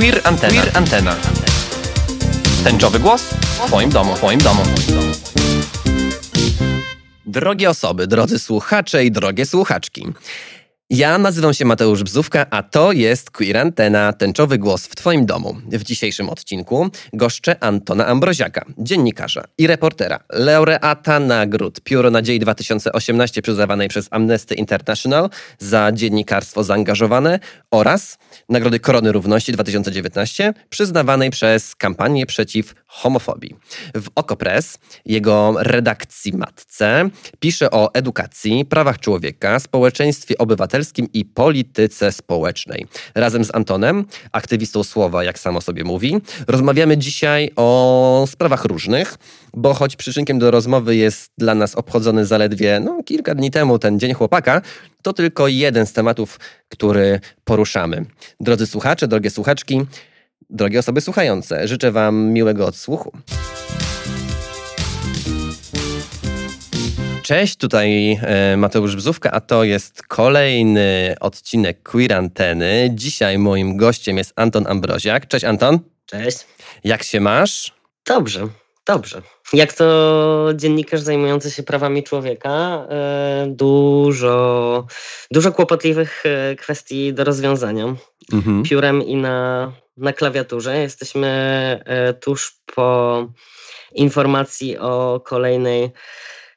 Queer Antena. Queer Antena. Tęczowy głos w Twoim domu, w Twoim domu. Drogie osoby, drodzy słuchacze i drogie słuchaczki. Ja nazywam się Mateusz Bzówka, a to jest Queer Antena, tęczowy głos w Twoim domu. W dzisiejszym odcinku goszczę Antona Ambroziaka, dziennikarza i reportera, laureata nagród Pióro Nadziei 2018 przyznawanej przez Amnesty International za dziennikarstwo zaangażowane oraz Nagrody Korony Równości 2019 przyznawanej przez kampanię przeciw homofobii. W Okopres, jego redakcji matce, pisze o edukacji, prawach człowieka, społeczeństwie obywatelskim, obywatelskim i polityce społecznej. Razem z Antonem, aktywistą słowa, jak samo sobie mówi, rozmawiamy dzisiaj o sprawach różnych, bo choć przyczynkiem do rozmowy jest dla nas obchodzony zaledwie no, kilka dni temu ten Dzień Chłopaka, to tylko jeden z tematów, który poruszamy. Drodzy słuchacze, drogie słuchaczki, drogie osoby słuchające, życzę Wam miłego odsłuchu. Cześć, tutaj e, Mateusz Bzówka, a to jest kolejny odcinek Queer Anteny. Dzisiaj moim gościem jest Anton Ambroziak. Cześć Anton. Cześć. Jak się masz? Dobrze, dobrze. Jak to dziennikarz zajmujący się prawami człowieka, e, dużo, dużo kłopotliwych e, kwestii do rozwiązania. Mhm. Piórem i na, na klawiaturze. Jesteśmy tuż po informacji o kolejnej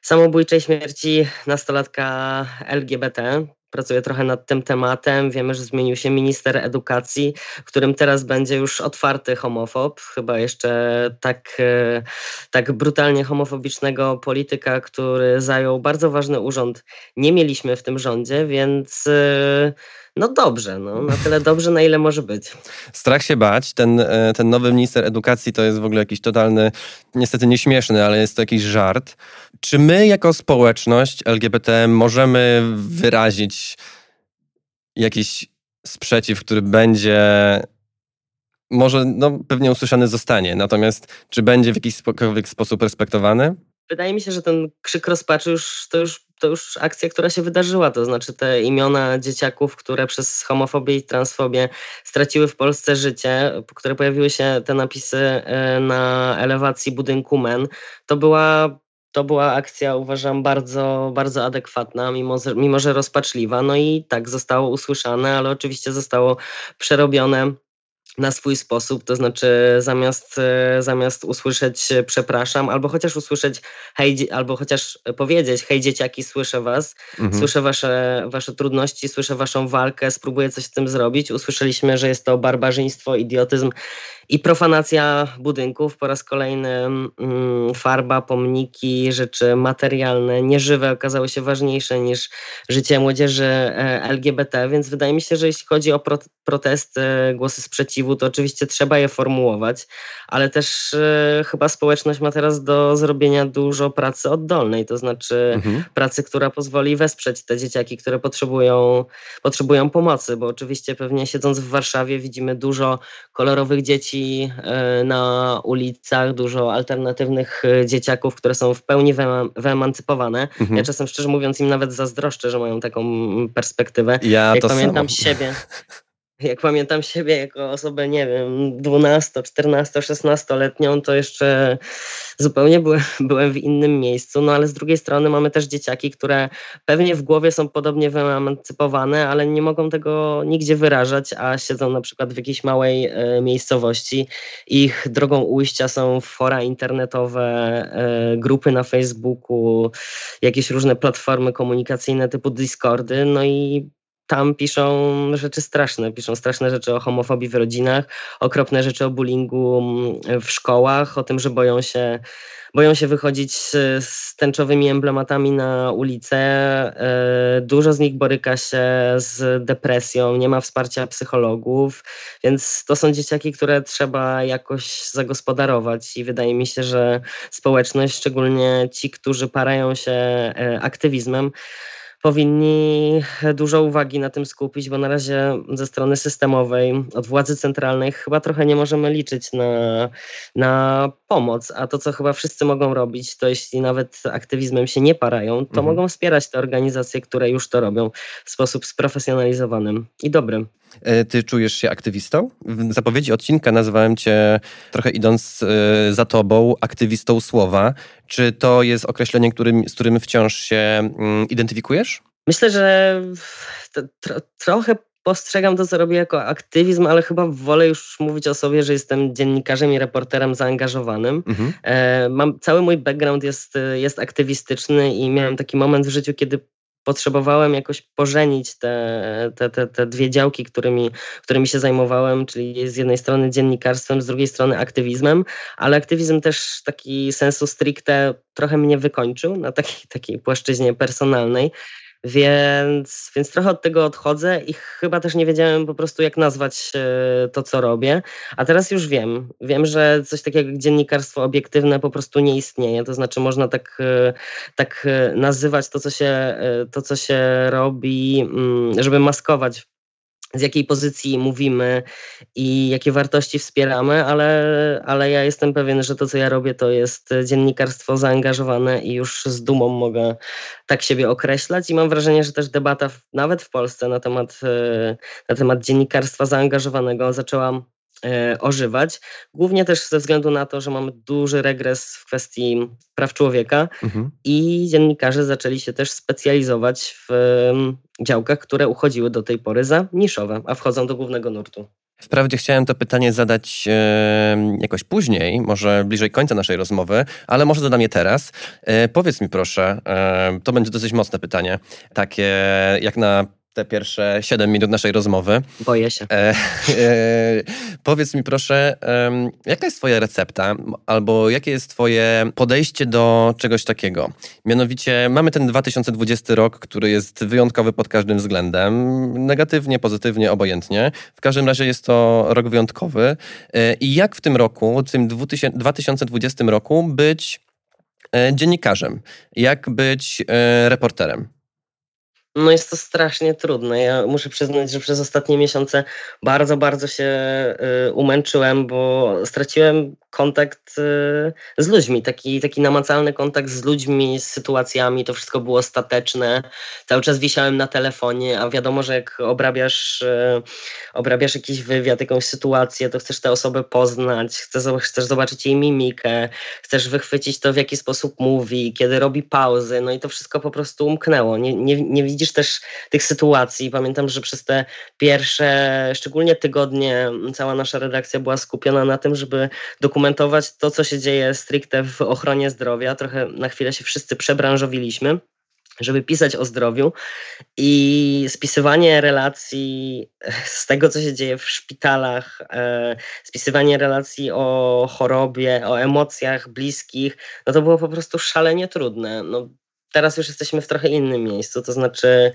samobójczej śmierci nastolatka LGBT. Pracuję trochę nad tym tematem. Wiemy, że zmienił się minister edukacji, którym teraz będzie już otwarty homofob. Chyba jeszcze tak, e, tak brutalnie homofobicznego polityka, który zajął bardzo ważny urząd, nie mieliśmy w tym rządzie, więc e, no dobrze, no, na tyle dobrze, na ile może być. Strach się bać. Ten, e, ten nowy minister edukacji to jest w ogóle jakiś totalny, niestety nieśmieszny, ale jest to jakiś żart. Czy my jako społeczność LGBT możemy wyrazić jakiś sprzeciw, który będzie może no, pewnie usłyszany zostanie, natomiast czy będzie w jakiś sposób respektowany? Wydaje mi się, że ten krzyk rozpaczy już, to już to już akcja, która się wydarzyła, to znaczy te imiona dzieciaków, które przez homofobię i transfobię straciły w Polsce życie, które pojawiły się te napisy e, na elewacji budynku MEN, to była to była akcja, uważam, bardzo, bardzo adekwatna, mimo, mimo że rozpaczliwa. No i tak zostało usłyszane, ale oczywiście zostało przerobione na swój sposób, to znaczy zamiast, e, zamiast usłyszeć e, przepraszam, albo chociaż usłyszeć hej, albo chociaż powiedzieć hej dzieciaki, słyszę was, mhm. słyszę wasze, wasze trudności, słyszę waszą walkę, spróbuję coś z tym zrobić. Usłyszeliśmy, że jest to barbarzyństwo, idiotyzm i profanacja budynków. Po raz kolejny mm, farba, pomniki, rzeczy materialne, nieżywe okazały się ważniejsze niż życie młodzieży e, LGBT, więc wydaje mi się, że jeśli chodzi o pro protesty, głosy sprzeciwu, to oczywiście trzeba je formułować, ale też e, chyba społeczność ma teraz do zrobienia dużo pracy oddolnej, to znaczy mhm. pracy, która pozwoli wesprzeć te dzieciaki, które potrzebują, potrzebują pomocy, bo oczywiście pewnie siedząc w Warszawie widzimy dużo kolorowych dzieci, e, na ulicach, dużo alternatywnych e, dzieciaków, które są w pełni wyemancypowane. Mhm. Ja czasem szczerze mówiąc im nawet zazdroszczę, że mają taką perspektywę. Ja Jak to pamiętam samo. siebie, jak pamiętam siebie jako osobę, nie wiem, 12, 14, 16-letnią, to jeszcze zupełnie byłem, byłem w innym miejscu. No ale z drugiej strony mamy też dzieciaki, które pewnie w głowie są podobnie wyemancypowane, ale nie mogą tego nigdzie wyrażać, a siedzą na przykład w jakiejś małej e, miejscowości. Ich drogą ujścia są fora internetowe, e, grupy na Facebooku, jakieś różne platformy komunikacyjne typu Discordy. No i tam piszą rzeczy straszne. Piszą straszne rzeczy o homofobii w rodzinach, okropne rzeczy o bullyingu mm, w szkołach, o tym, że boją się, boją się wychodzić z, tęczowymi emblematami na ulicę. E, dużo z nich boryka się z depresją, nie ma wsparcia psychologów, więc to są dzieciaki, które trzeba jakoś zagospodarować i wydaje mi się, że społeczność, szczególnie ci, którzy parają się e, aktywizmem, powinni dużo uwagi na tym skupić, bo na razie ze strony systemowej, od władzy centralnej chyba trochę nie możemy liczyć na, na pomoc, a to, co chyba wszyscy mogą robić, to jeśli nawet aktywizmem się nie parają, to mhm. mogą wspierać te organizacje, które już to robią w sposób sprofesjonalizowanym i dobrym. E, ty czujesz się aktywistą? W zapowiedzi odcinka nazwałem cię, trochę idąc e, za tobą, aktywistą słowa. Czy to jest określenie, którym, z którym wciąż się mm, identyfikujesz? Myślę, że tro, trochę postrzegam to, co robię jako aktywizm, ale chyba wolę już mówić o sobie, że jestem dziennikarzem i reporterem zaangażowanym. Mhm. E, mam, cały mój background jest, jest aktywistyczny i miałem taki moment w życiu, kiedy potrzebowałem jakoś pożenić te, te, te, te dwie działki, którymi, którymi się zajmowałem, czyli z jednej strony dziennikarstwem, z drugiej strony aktywizmem, ale aktywizm też taki sensu stricte trochę mnie wykończył na takiej, takiej płaszczyźnie personalnej. Więc, więc trochę od tego odchodzę i chyba też nie wiedziałem po prostu, jak nazwać e, to, co robię. A teraz już wiem. Wiem, że coś takiego jak dziennikarstwo obiektywne po prostu nie istnieje. To znaczy, można tak, e, tak e, nazywać to, co się, to, co się robi, mm, żeby maskować z jakiej pozycji mówimy i jakie wartości wspieramy, ale, ale ja jestem pewien, że to, co ja robię, to jest dziennikarstwo zaangażowane i już z dumą mogę tak siebie określać. I mam wrażenie, że też debata w, nawet w Polsce na temat, e, na temat dziennikarstwa zaangażowanego zaczęła ożywać. Głównie też ze względu na to, że mamy duży regres w kwestii praw człowieka mhm. i dziennikarze zaczęli się też specjalizować w działkach, które uchodziły do tej pory za niszowe, a wchodzą do głównego nurtu. Wprawdzie chciałem to pytanie zadać e, jakoś później, może bliżej końca naszej rozmowy, ale może zadam je teraz. E, powiedz mi proszę, e, to będzie dosyć mocne pytanie, takie jak na te pierwsze 7 minut naszej rozmowy. Boję się. E, e, powiedz mi proszę, e, jaka jest Twoja recepta, albo jakie jest Twoje podejście do czegoś takiego? Mianowicie mamy ten 2020 rok, który jest wyjątkowy pod każdym względem, negatywnie, pozytywnie, obojętnie. W każdym razie jest to rok wyjątkowy. E, I jak w tym roku, w tym 2020 roku być e, dziennikarzem? Jak być e, reporterem? No jest to strasznie trudne. Ja muszę przyznać, że przez ostatnie miesiące bardzo, bardzo się y, umęczyłem, bo straciłem kontakt y, z ludźmi, taki, taki namacalny kontakt z ludźmi, z sytuacjami. To wszystko było stateczne. Cały czas wisiałem na telefonie, a wiadomo, że jak obrabiasz, y, obrabiasz jakiś wywiad, jakąś sytuację, to chcesz tę osobę poznać, chcesz, zobaczyć jej mimikę, chcesz wychwycić to, w jaki sposób mówi, kiedy robi pauzy. No i to wszystko po prostu umknęło. Nie, nie, nie widzisz też tych sytuacji. Pamiętam, że przez te pierwsze, szczególnie tygodnie, cała nasza redakcja była skupiona na tym, żeby dokumentować to, co się dzieje stricte w ochronie zdrowia. Trochę na chwilę się wszyscy przebranżowiliśmy żeby pisać o zdrowiu i spisywanie relacji z tego, co się dzieje w szpitalach, e, spisywanie relacji o chorobie, o emocjach bliskich, no to było po prostu szalenie trudne. No, teraz już jesteśmy w trochę innym miejscu, to znaczy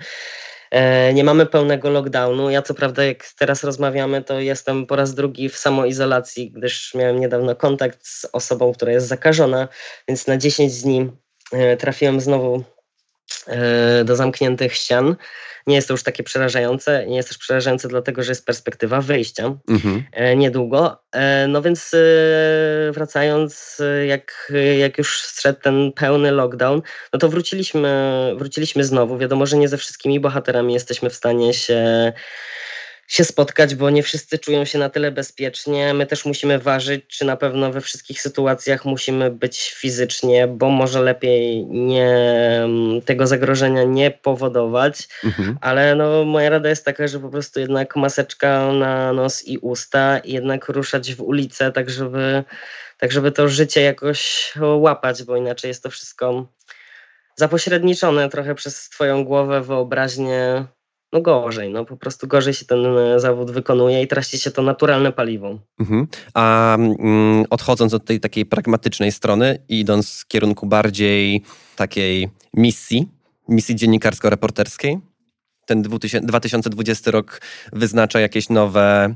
nie mamy pełnego lockdownu. Ja co prawda, jak teraz rozmawiamy, to jestem po raz drugi w samoizolacji, gdyż miałem niedawno kontakt z osobą, która jest zakażona, więc na 10 dni e, trafiłem znowu e, do zamkniętych ścian nie jest to już takie przerażające. Nie jest też przerażające dlatego, że jest perspektywa wyjścia mhm. E, niedługo. E, no więc e, wracając, jak, jak już zszedł ten pełny lockdown, no to wróciliśmy, wróciliśmy znowu. Wiadomo, że nie ze wszystkimi bohaterami jesteśmy w stanie się się spotkać, bo nie wszyscy czują się na tyle bezpiecznie. My też musimy ważyć, czy na pewno we wszystkich sytuacjach musimy być fizycznie, bo może lepiej nie, tego zagrożenia nie powodować. Mhm. Ale no, moja rada jest taka, że po prostu jednak maseczka na nos i usta, i jednak ruszać w ulicę, tak żeby, tak żeby to życie jakoś łapać, bo inaczej jest to wszystko zapośredniczone trochę przez Twoją głowę, wyobraźnię no gorzej, no po prostu gorzej się ten e, zawód wykonuje i traci się to naturalne paliwo. Mhm. A mm, odchodząc od tej takiej pragmatycznej strony i idąc w kierunku bardziej takiej misji, misji dziennikarsko-reporterskiej, ten 2020 rok wyznacza jakieś nowe,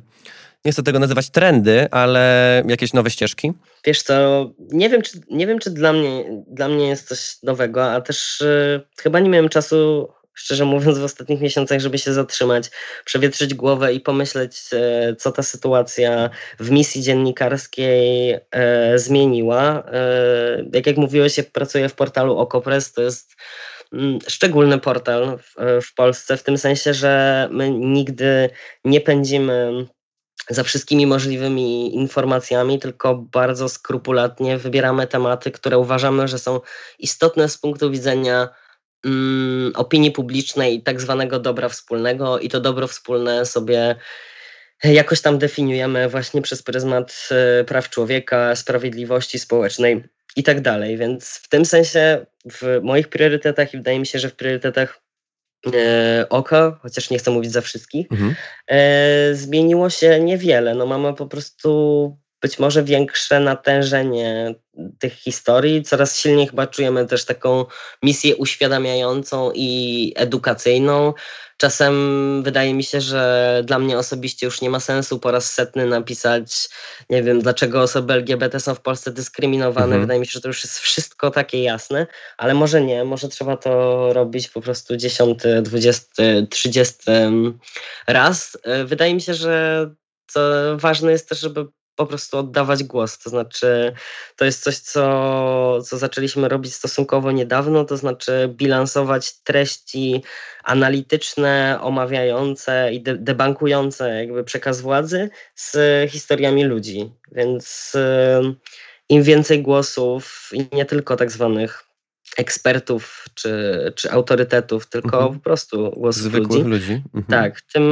nie chcę tego nazywać trendy, ale jakieś nowe ścieżki? Wiesz co, nie wiem, czy, nie wiem, czy dla, mnie, dla mnie jest coś nowego, a też y, chyba nie miałem czasu szczerze mówiąc, w ostatnich miesiącach, żeby się zatrzymać, przewietrzyć głowę i pomyśleć, e, co ta sytuacja w misji dziennikarskiej e, zmieniła. E, jak jak mówiłeś, ja pracuję w portalu Okopres, to jest mm, szczególny portal w, Polsce, w tym sensie, że my nigdy nie pędzimy za wszystkimi możliwymi informacjami, tylko bardzo skrupulatnie wybieramy tematy, które uważamy, że są istotne z punktu widzenia opinii publicznej i tak zwanego dobra wspólnego, i to dobro wspólne sobie jakoś tam definiujemy właśnie przez pryzmat e, praw człowieka, sprawiedliwości społecznej i tak dalej. Więc w tym sensie w moich priorytetach i wydaje mi się, że w priorytetach e, oka, chociaż nie chcę mówić za wszystkich, mhm. e, zmieniło się niewiele. No mamy po prostu być może większe natężenie tych historii. Coraz silniej chyba czujemy też taką misję uświadamiającą i edukacyjną. Czasem wydaje mi się, że dla mnie osobiście już nie ma sensu po raz setny napisać, nie wiem, dlaczego osoby LGBT są w Polsce dyskryminowane. Mhm. Wydaje mi się, że to już jest wszystko takie jasne, ale może nie, może trzeba to robić po prostu dziesiąty, dwudziesty, trzydziesty raz. Wydaje mi się, że co ważne jest też, żeby po prostu oddawać głos. To znaczy, to jest coś, co, co zaczęliśmy robić stosunkowo niedawno, to znaczy bilansować treści analityczne, omawiające i de debankujące jakby przekaz władzy z historiami ludzi. Więc im więcej głosów i nie tylko tak zwanych ekspertów czy, czy autorytetów, tylko mhm. po prostu głosów Zwykłych ludzi. ludzi. Mhm. Tak, tym,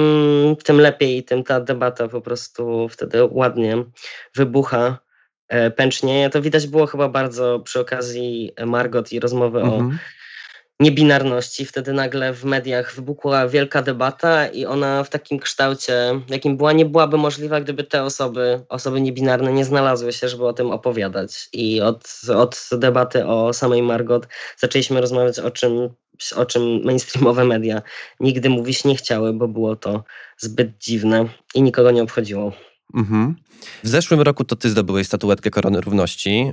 tym lepiej, tym ta debata po prostu wtedy ładnie wybucha, e, pęcznieje. To widać było chyba bardzo przy okazji Margot i rozmowy mhm. o niebinarności. Wtedy nagle w mediach wybuchła wielka debata i ona w takim kształcie, jakim była, nie byłaby możliwa, gdyby te osoby, osoby niebinarne nie znalazły się, żeby o tym opowiadać. I od, od debaty o samej Margot zaczęliśmy rozmawiać o czym, o czym mainstreamowe media nigdy mówić nie chciały, bo było to zbyt dziwne i nikogo nie obchodziło. Mhm. W zeszłym roku to ty zdobyłeś statuetkę Korony Równości,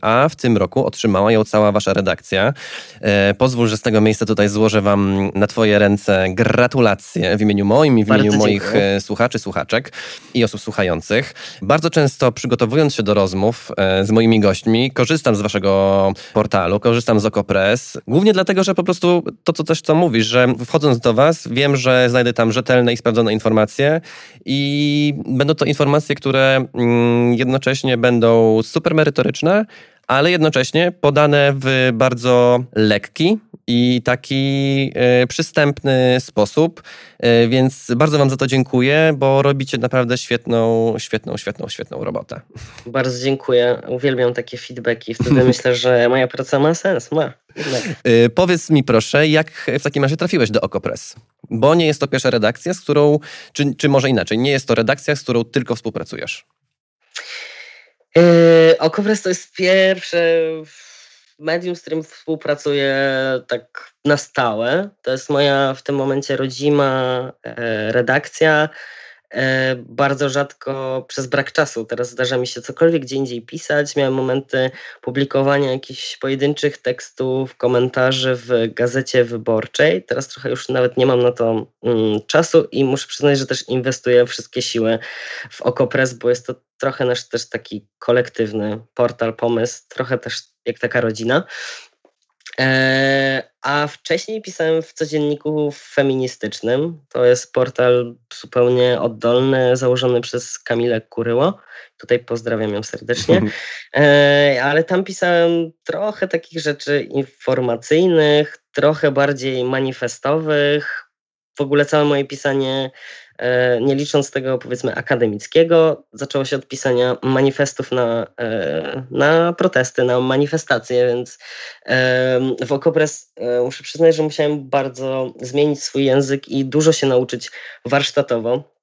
a w tym roku otrzymała ją cała wasza redakcja. E, pozwól, że z tego miejsca tutaj złożę wam na twoje ręce gratulacje w imieniu moim i w imieniu moich. E, słuchaczy, słuchaczek i osób słuchających. Bardzo często przygotowując się do rozmów e, z moimi gośćmi, korzystam z waszego portalu, korzystam z Okopres, głównie dlatego, że po prostu to, co też co mówisz, że wchodząc do was, wiem, że znajdę tam rzetelne i sprawdzone informacje i będą to informacje, które mm, jednocześnie będą super merytoryczne, ale jednocześnie podane w bardzo lekki i taki y, przystępny sposób. Y, więc bardzo Wam za to dziękuję, bo robicie naprawdę świetną, świetną, świetną, świetną robotę. Bardzo dziękuję. Uwielbiam takie feedbacki. Wtedy myślę, że moja praca ma sens. Ma. Y, powiedz mi proszę, jak w takim razie trafiłeś do Okopres? Bo nie jest to pierwsza redakcja, z którą, czy, czy może inaczej, nie jest to redakcja, z którą tylko współpracujesz. Okopres to jest pierwsze medium, z którym współpracuję tak na stałe. To jest moja w tym momencie rodzima e, redakcja. E, bardzo rzadko przez brak czasu. Teraz zdarza mi się cokolwiek gdzie indziej pisać. Miałem momenty publikowania jakichś pojedynczych tekstów, komentarzy w gazecie wyborczej. Teraz trochę już nawet nie mam na to mm, czasu i muszę przyznać, że też inwestuję wszystkie siły w Okopres, bo jest to trochę nasz też taki kolektywny portal, pomysł, trochę też jak taka rodzina. E, a wcześniej pisałem w codzienniku feministycznym. To jest portal zupełnie oddolny, założony przez Kamilę Kuryło. Tutaj pozdrawiam ją serdecznie. Mhm. E, ale tam pisałem trochę takich rzeczy informacyjnych, trochę bardziej manifestowych. W ogóle całe moje pisanie E, nie licząc tego powiedzmy akademickiego, zaczęło się od pisania manifestów na, e, na protesty, na manifestacje, więc w Okopres e, muszę przyznać, że musiałem bardzo zmienić swój język i dużo się nauczyć warsztatowo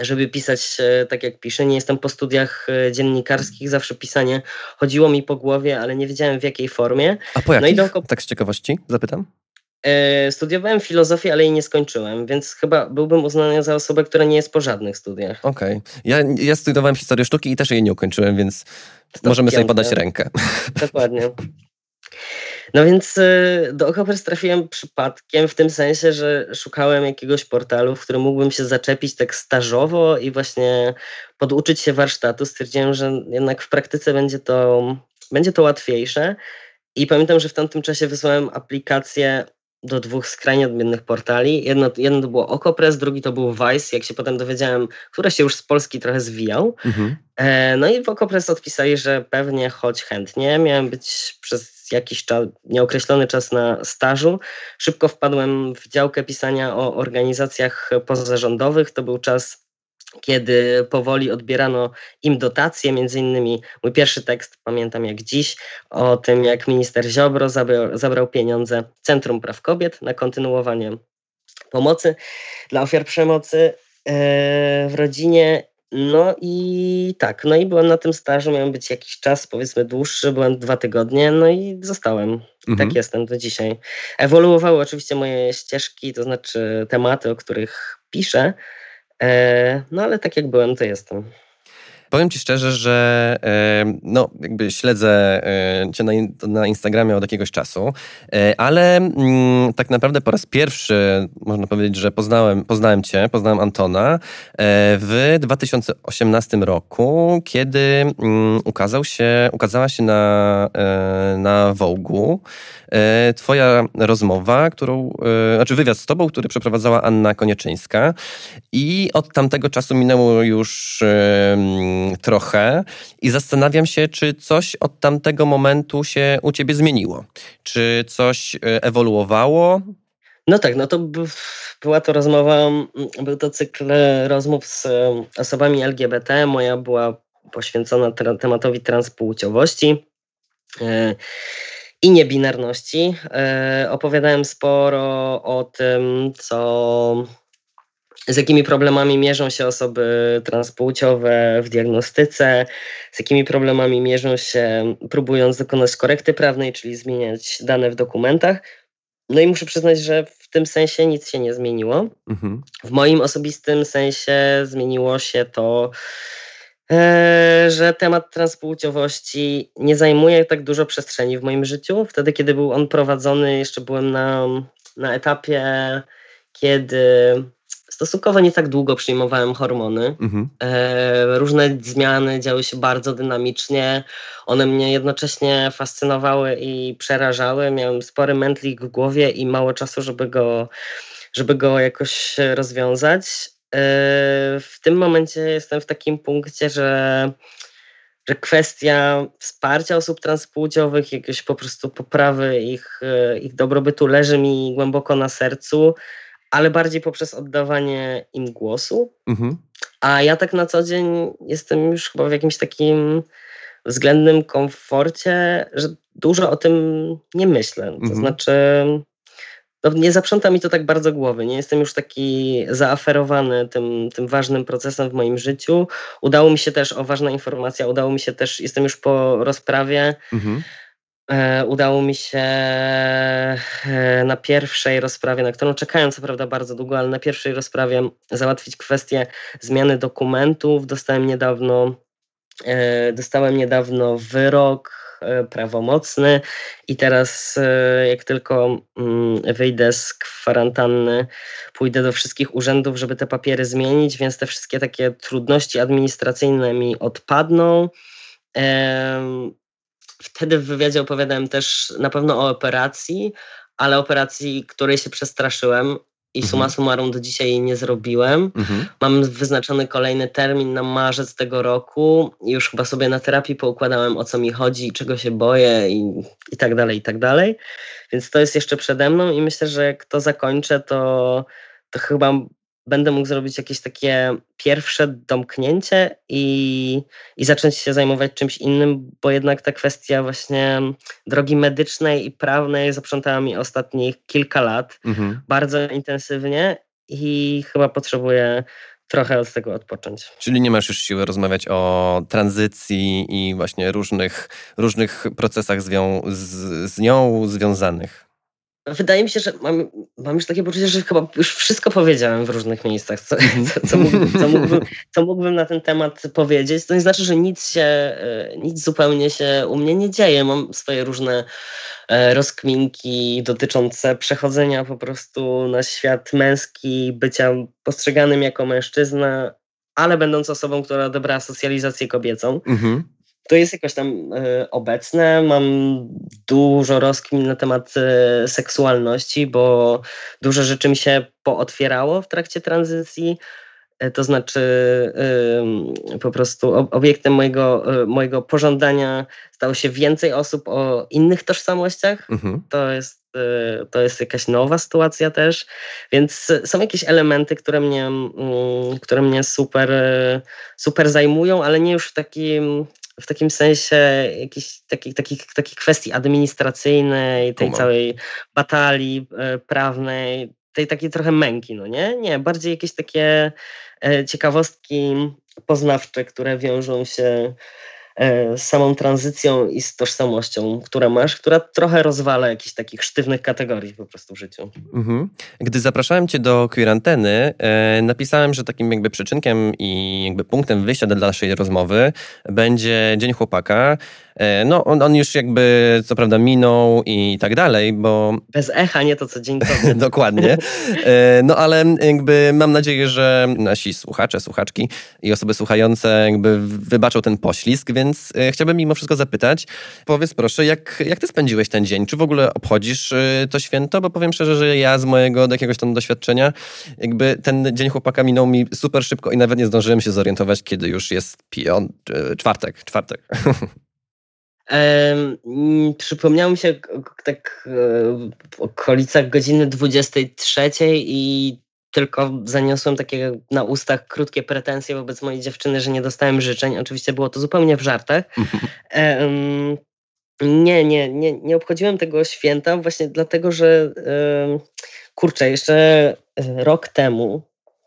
żeby pisać tak jak piszę. Nie jestem po studiach dziennikarskich, zawsze pisanie chodziło mi po głowie, ale nie wiedziałem w jakiej formie. A po jakich? No i do... Tak z ciekawości zapytam. E, studiowałem filozofię, ale jej nie skończyłem, więc chyba byłbym uznany za osobę, która nie jest po żadnych studiach. Okej. Okay. Ja, ja studiowałem historię sztuki i też jej nie ukończyłem, więc to możemy sobie podać rękę. Dokładnie. No więc y, do Okopres trafiłem przypadkiem w tym sensie, że szukałem jakiegoś portalu, w którym mógłbym się zaczepić tak stażowo i właśnie poduczyć się warsztatu. Stwierdziłem, że jednak w praktyce będzie to, będzie to łatwiejsze. I pamiętam, że w tamtym czasie wysłałem aplikację do dwóch skrajnie odmiennych portali. Jedno, jedno to było Okopres, drugi to był Vice, jak się potem dowiedziałem, które się już z Polski trochę zwijał. Mhm. E, no i w Okopres odpisali, że pewnie choć chętnie. Miałem być przez jakiś czas, nieokreślony czas na stażu. Szybko wpadłem w działkę pisania o organizacjach pozarządowych. To był czas kiedy powoli odbierano im dotacje, między innymi mój pierwszy tekst, pamiętam jak dziś, o tym jak minister Ziobro zabrał, zabrał pieniądze Centrum Praw Kobiet na kontynuowanie pomocy dla ofiar przemocy e, w rodzinie. No i tak, no i byłem na tym stażu, miałem być jakiś czas, powiedzmy dłuższy, byłem dwa tygodnie, no i zostałem. Mhm. Tak jestem do dzisiaj. Ewoluowały oczywiście moje ścieżki, to znaczy tematy, o których piszę, no ale tak jak byłem, to jestem. Powiem Ci szczerze, że no, jakby śledzę Cię na, na Instagramie od jakiegoś czasu, ale mm, tak naprawdę po raz pierwszy można powiedzieć, że poznałem, poznałem Cię, poznałem Antona w 2018 roku, kiedy mm, ukazał się, ukazała się na, na E, twoja rozmowa, którą, znaczy wywiad z tobą, który przeprowadzała Anna Konieczyńska. I od tamtego czasu minęło już trochę i zastanawiam się, czy coś od tamtego momentu się u ciebie zmieniło. Czy coś e, ewoluowało? No tak, no to była to rozmowa, był to cykl rozmów z osobami LGBT. Moja była poświęcona tematowi transpłciowości i niebinarności. E, opowiadałem sporo o tym, co, z jakimi problemami mierzą się osoby transpłciowe w diagnostyce, z jakimi problemami mierzą się próbując dokonać korekty prawnej, czyli zmieniać dane w dokumentach. No i muszę przyznać, że w tym sensie nic się nie zmieniło. Mhm. W moim osobistym sensie zmieniło się to, E, że temat transpłciowości nie zajmuje tak dużo przestrzeni w moim życiu. Wtedy, kiedy był on prowadzony, jeszcze byłem na, na etapie, kiedy stosunkowo nie tak długo przyjmowałem hormony. Mhm. E, różne zmiany działy się bardzo dynamicznie. One mnie jednocześnie fascynowały i przerażały. Miałem spory mętlik w głowie i mało czasu, żeby go, żeby go jakoś rozwiązać. Yy, w tym momencie jestem w takim punkcie, że, że kwestia wsparcia osób transpłciowych, jakieś po prostu poprawy ich, yy, ich dobrobytu leży mi głęboko na sercu, ale bardziej poprzez oddawanie im głosu. Mhm. A ja tak na co dzień jestem już chyba w jakimś takim względnym komforcie, że dużo o tym nie myślę. To mhm. znaczy no, nie zaprząta mi to tak bardzo głowy. Nie jestem już taki zaaferowany tym, tym ważnym procesem w moim życiu. Udało mi się też, o ważna informacja, udało mi się też, jestem już po rozprawie. Mhm. E, udało mi się e, na pierwszej rozprawie, na którą czekałem co prawda bardzo długo, ale na pierwszej rozprawie załatwić kwestię zmiany dokumentów. Dostałem niedawno, e, dostałem niedawno wyrok prawomocny i teraz jak tylko mm, wyjdę z kwarantanny, pójdę do wszystkich urzędów, żeby te papiery zmienić, więc te wszystkie takie trudności administracyjne mi odpadną. Wtedy w wywiadzie opowiadałem też na pewno o operacji, ale operacji, której się przestraszyłem i mhm. suma summarum do dzisiaj jej nie zrobiłem. Mhm. Mam wyznaczony kolejny termin na marzec tego roku. Już chyba sobie na terapii poukładałem o co mi chodzi, czego się boję i, i tak dalej, i tak dalej. Więc to jest jeszcze przede mną i myślę, że jak to zakończę, to, to chyba będę mógł zrobić jakieś takie pierwsze domknięcie i, i zacząć się zajmować czymś innym, bo jednak ta kwestia właśnie drogi medycznej i prawnej zaprzątała mi ostatnich kilka lat mhm. bardzo intensywnie i chyba potrzebuję trochę od tego odpocząć. Czyli nie masz już siły rozmawiać o tranzycji i właśnie różnych, różnych procesach z, z nią związanych. Wydaje mi się, że mam, mam już takie poczucie, że chyba już wszystko powiedziałem w różnych miejscach, co, mhm. co, co, mógłbym, co, mógłbym, co mógłbym na ten temat powiedzieć. To nie znaczy, że nic się, e, nic zupełnie się u mnie nie dzieje. Mam swoje różne e, rozkminki dotyczące przechodzenia po prostu na świat męski, bycia postrzeganym jako mężczyzna, ale będąc osobą, która odebrała socjalizację kobiecą. Mhm to jest jakoś tam y, obecne. Mam dużo rozkmin na temat y, seksualności, bo dużo rzeczy mi się pootwierało w trakcie tranzycji. Y, to znaczy, po prostu obiektem mojego, mojego pożądania stało się więcej osób o innych tożsamościach. Mhm. To, jest, to jest jakaś nowa sytuacja też. Więc są jakieś elementy, które mnie, mm, które mnie super, super zajmują, ale nie już w takim w takim sensie jakichś takich, takich, takich kwestii administracyjnej, tej całej batalii e, prawnej, tej takiej trochę męki, no nie? Nie, bardziej jakieś takie e, ciekawostki poznawcze, które wiążą się z samą tranzycją i z tożsamością, która masz, która trochę rozwala jakichś takich sztywnych kategorii po prostu w życiu. Mhm. Gdy zapraszałem cię do Queeranteny, e, napisałem, że takim jakby przyczynkiem i jakby punktem wyjścia do naszej rozmowy będzie Dzień Chłopaka, E, no, on, on już jakby, co prawda, minął i tak dalej, bo... Bez echa, nie to co dzień Dokładnie. E, no, ale jakby mam nadzieję, że nasi słuchacze, słuchaczki i osoby słuchające jakby wybaczą ten poślizg, więc e, chciałbym mimo wszystko zapytać, powiedz proszę, jak, jak ty spędziłeś ten dzień? Czy w ogóle obchodzisz to święto? Bo powiem szczerze, że ja z mojego jakiegoś tam doświadczenia, jakby ten Dzień Chłopaka minął mi super szybko i nawet nie zdążyłem się zorientować, kiedy już jest piąt, czwartek, czwartek. Um, przypomniało mi się tak w okolicach godziny 23 i tylko zaniosłem takie na ustach krótkie pretensje wobec mojej dziewczyny, że nie dostałem życzeń. Oczywiście było to zupełnie w żartach. Um, nie, nie, nie, nie obchodziłem tego święta właśnie dlatego, że um, kurczę, jeszcze e, rok temu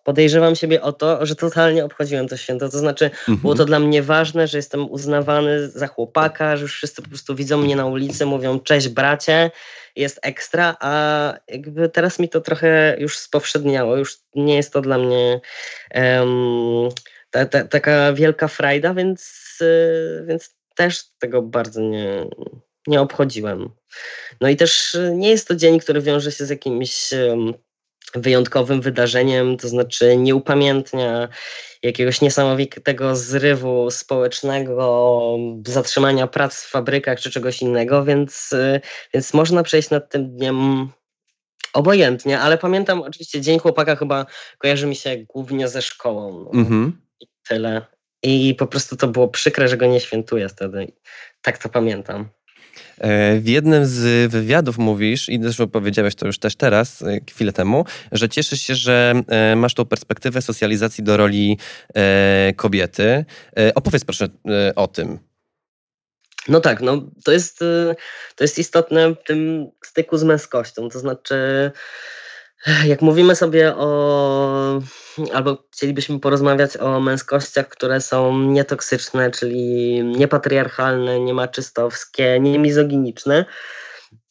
podejrzewam siebie o to, że totalnie obchodziłem to święto. To znaczy, mhm. było to dla mnie ważne, że jestem uznawany za chłopaka, że już wszyscy po prostu widzą mnie na ulicy, mówią cześć bracie, jest ekstra, a jakby teraz mi to trochę już spowszedniało, już nie jest to dla mnie um, ta, ta, taka wielka frajda, więc, y, więc też tego bardzo nie, nie obchodziłem. No i też nie jest to dzień, który wiąże się z jakimś um, wyjątkowym wydarzeniem, to znaczy nie upamiętnia jakiegoś niesamowitego zrywu społecznego, zatrzymania prac w fabrykach czy czegoś innego, więc, więc można przejść nad tym dniem obojętnie, ale pamiętam oczywiście Dzień Chłopaka chyba kojarzy mi się głównie ze szkołą. No. Mhm. I tyle. I po prostu to było przykre, że go nie świętuję wtedy. Tak to pamiętam. E, w jednym z wywiadów mówisz, i zresztą powiedziałeś to już też teraz, e, chwilę temu, że cieszysz się, że e, masz tą perspektywę socjalizacji do roli kobiety. Opowiedz proszę o tym. No tak, no to jest, to jest istotne w tym styku z męskością. To znaczy, jak mówimy sobie o, albo chcielibyśmy porozmawiać o męskościach, które są nietoksyczne, czyli niepatriarchalne, niemaczystowskie, niemizoginiczne,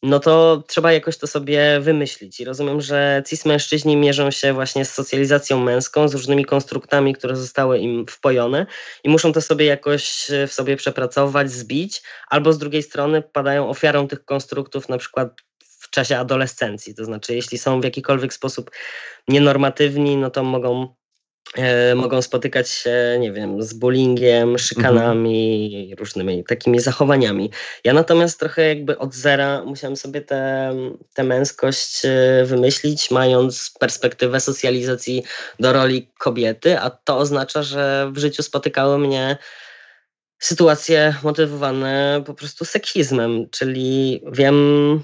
no to trzeba jakoś to sobie wymyślić. I rozumiem, że cis mężczyźni mierzą się właśnie z socjalizacją męską, z różnymi konstruktami, które zostały im wpojone i muszą to sobie jakoś w sobie przepracować, zbić, albo z drugiej strony padają ofiarą tych konstruktów, na przykład czasie adolescencji. To znaczy, jeśli są w jakikolwiek sposób nienormatywni, no to mogą E, mogą spotykać się, nie wiem, z bullyingiem, szykanami, mhm. różnymi takimi zachowaniami. Ja natomiast trochę jakby od zera musiałam sobie tę męskość e, wymyślić, mając perspektywę socjalizacji do roli kobiety, a to oznacza, że w życiu spotykały mnie sytuacje motywowane po prostu seksizmem, czyli wiem,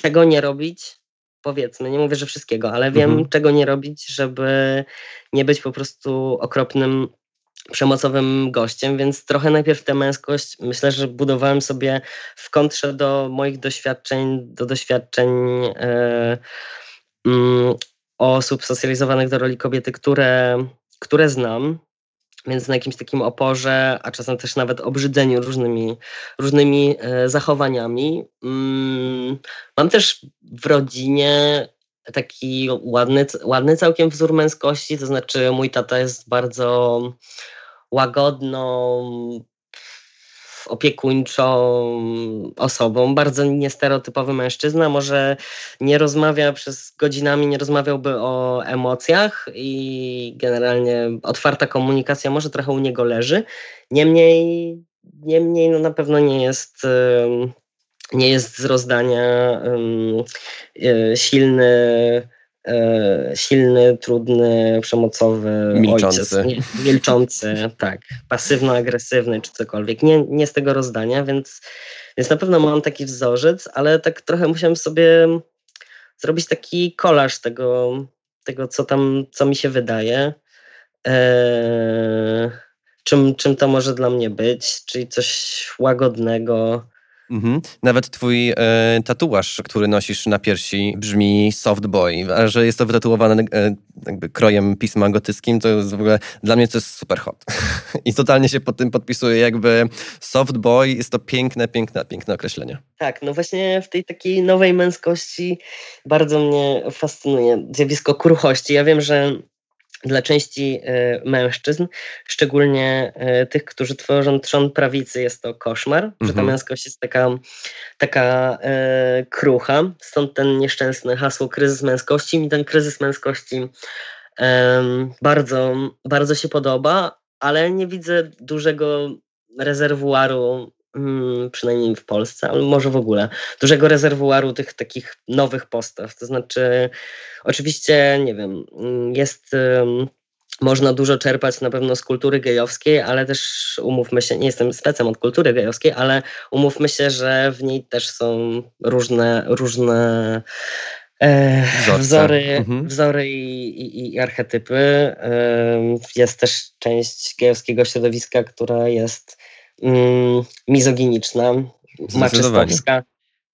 czego nie robić, powiedzmy, nie mówię, że wszystkiego, ale wiem, mhm. czego nie robić, żeby nie być po prostu okropnym, przemocowym gościem, więc trochę najpierw tę męskość myślę, że budowałem sobie w kontrze do moich doświadczeń, do doświadczeń e, mm, osób socjalizowanych do roli kobiety, które, które znam. Więc na jakimś takim oporze, a czasem też nawet obrzydzeniu różnymi, różnymi e, zachowaniami. Mm, mam też w rodzinie taki ładny, ładny całkiem wzór męskości, to znaczy mój tata jest bardzo łagodną, opiekuńczą osobą, bardzo niestereotypowy mężczyzna, może nie rozmawia przez godzinami, nie rozmawiałby o emocjach i generalnie otwarta komunikacja może trochę u niego leży. Niemniej, niemniej no na pewno nie jest nie jest z rozdania e, silny silny, trudny, przemocowy milczący. ojciec. Nie, milczący, tak. Pasywno-agresywny czy cokolwiek. Nie, nie z tego rozdania, więc, więc na pewno mam taki wzorzec, ale tak trochę musiałem sobie zrobić taki kolaż tego, tego co tam, co mi się wydaje. Eee, czym, czym to może dla mnie być, czyli coś łagodnego, Mhm. Nawet twój e, tatuaż, który nosisz na piersi, brzmi soft boy, a że jest to wytatuowane e, krojem pisma gotyckim, to jest w ogóle dla mnie to jest super hot. I totalnie się pod tym podpisuję, jakby soft boy jest to piękne, piękne, piękne określenie. Tak, no właśnie w tej takiej nowej męskości bardzo mnie fascynuje zjawisko kruchości. Ja wiem, że dla części e, mężczyzn, szczególnie e, tych, którzy tworzą trzon prawicy, jest to koszmar, mhm. że ta mhm. męskość jest taka, taka e, krucha. Stąd ten nieszczęsny hasło kryzys męskości. Mi ten kryzys męskości e, bardzo, bardzo się podoba, ale nie widzę dużego rezerwuaru mm, przynajmniej w Polsce, ale może w ogóle, dużego rezerwuaru tych takich nowych postaw. To znaczy, oczywiście, nie wiem, mm, jest. można dużo czerpać na pewno z kultury gejowskiej, ale też umówmy się, nie jestem specem od kultury gejowskiej, ale umówmy się, że w niej też są różne, różne e, wzory, mhm. wzory i, i, i archetypy. E, jest też część gejowskiego środowiska, która jest mm, mizoginiczna, maczystowska,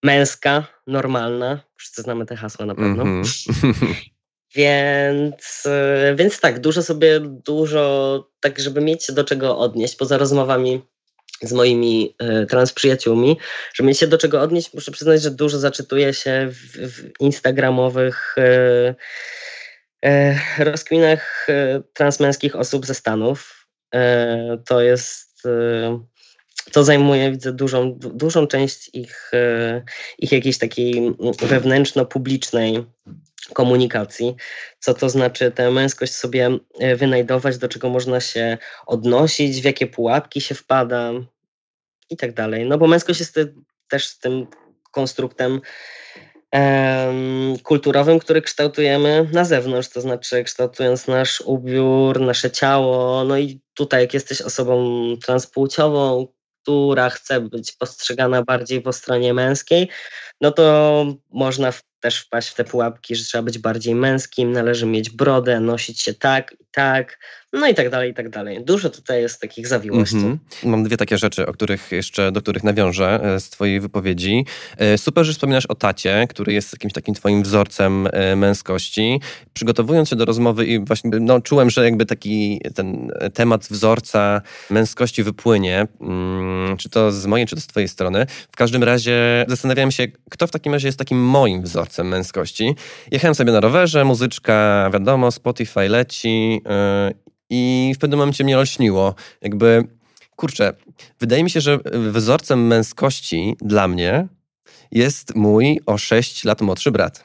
męska, normalna. Wszyscy znamy te hasła na pewno. Mm -hmm. Więc, e, więc tak, dużo sobie, dużo, tak żeby mieć się do czego odnieść, poza rozmowami z moimi y, trans przyjaciółmi, żeby mieć się do czego odnieść, muszę przyznać, że dużo zaczytuję się w, w instagramowych y, y, rozkminach transmęskich osób ze Stanów. to jest to zajmuje, widzę, dużą, dużą część ich, e, ich jakiejś takiej wewnętrzno-publicznej komunikacji, co to znaczy tę męskość sobie e, wynajdować, do czego można się odnosić, w jakie pułapki się wpada i tak dalej. No bo męskość jest też tym konstruktem kulturowym, który kształtujemy na zewnątrz, to znaczy kształtując nasz ubiór, nasze ciało. No i tutaj, jak jesteś osobą transpłciową, która chce być postrzegana bardziej po stronie męskiej, no to można też wpaść w te pułapki, że trzeba być bardziej męskim, należy mieć brodę, nosić się tak i tak, no i tak dalej, i tak dalej. Dużo tutaj jest takich zawiłości. Mm -hmm. Mam dwie takie rzeczy, o których jeszcze, do których nawiążę e, z twojej wypowiedzi. E, super, że wspominasz o tacie, który jest jakimś takim twoim wzorcem e, męskości. Przygotowując się do rozmowy i właśnie no, czułem, że jakby taki ten temat wzorca męskości wypłynie, mm, czy to z mojej, czy to z twojej strony. W każdym razie zastanawiałem się, kto w takim razie jest takim moim wzorcem męskości. Jechałem sobie na rowerze, muzyczka, wiadomo, Spotify leci i w pewnym momencie mnie olśniło. Jakby, kurczę, wydaje mi się, że wzorcem męskości dla mnie jest mój o 6 lat młodszy brat.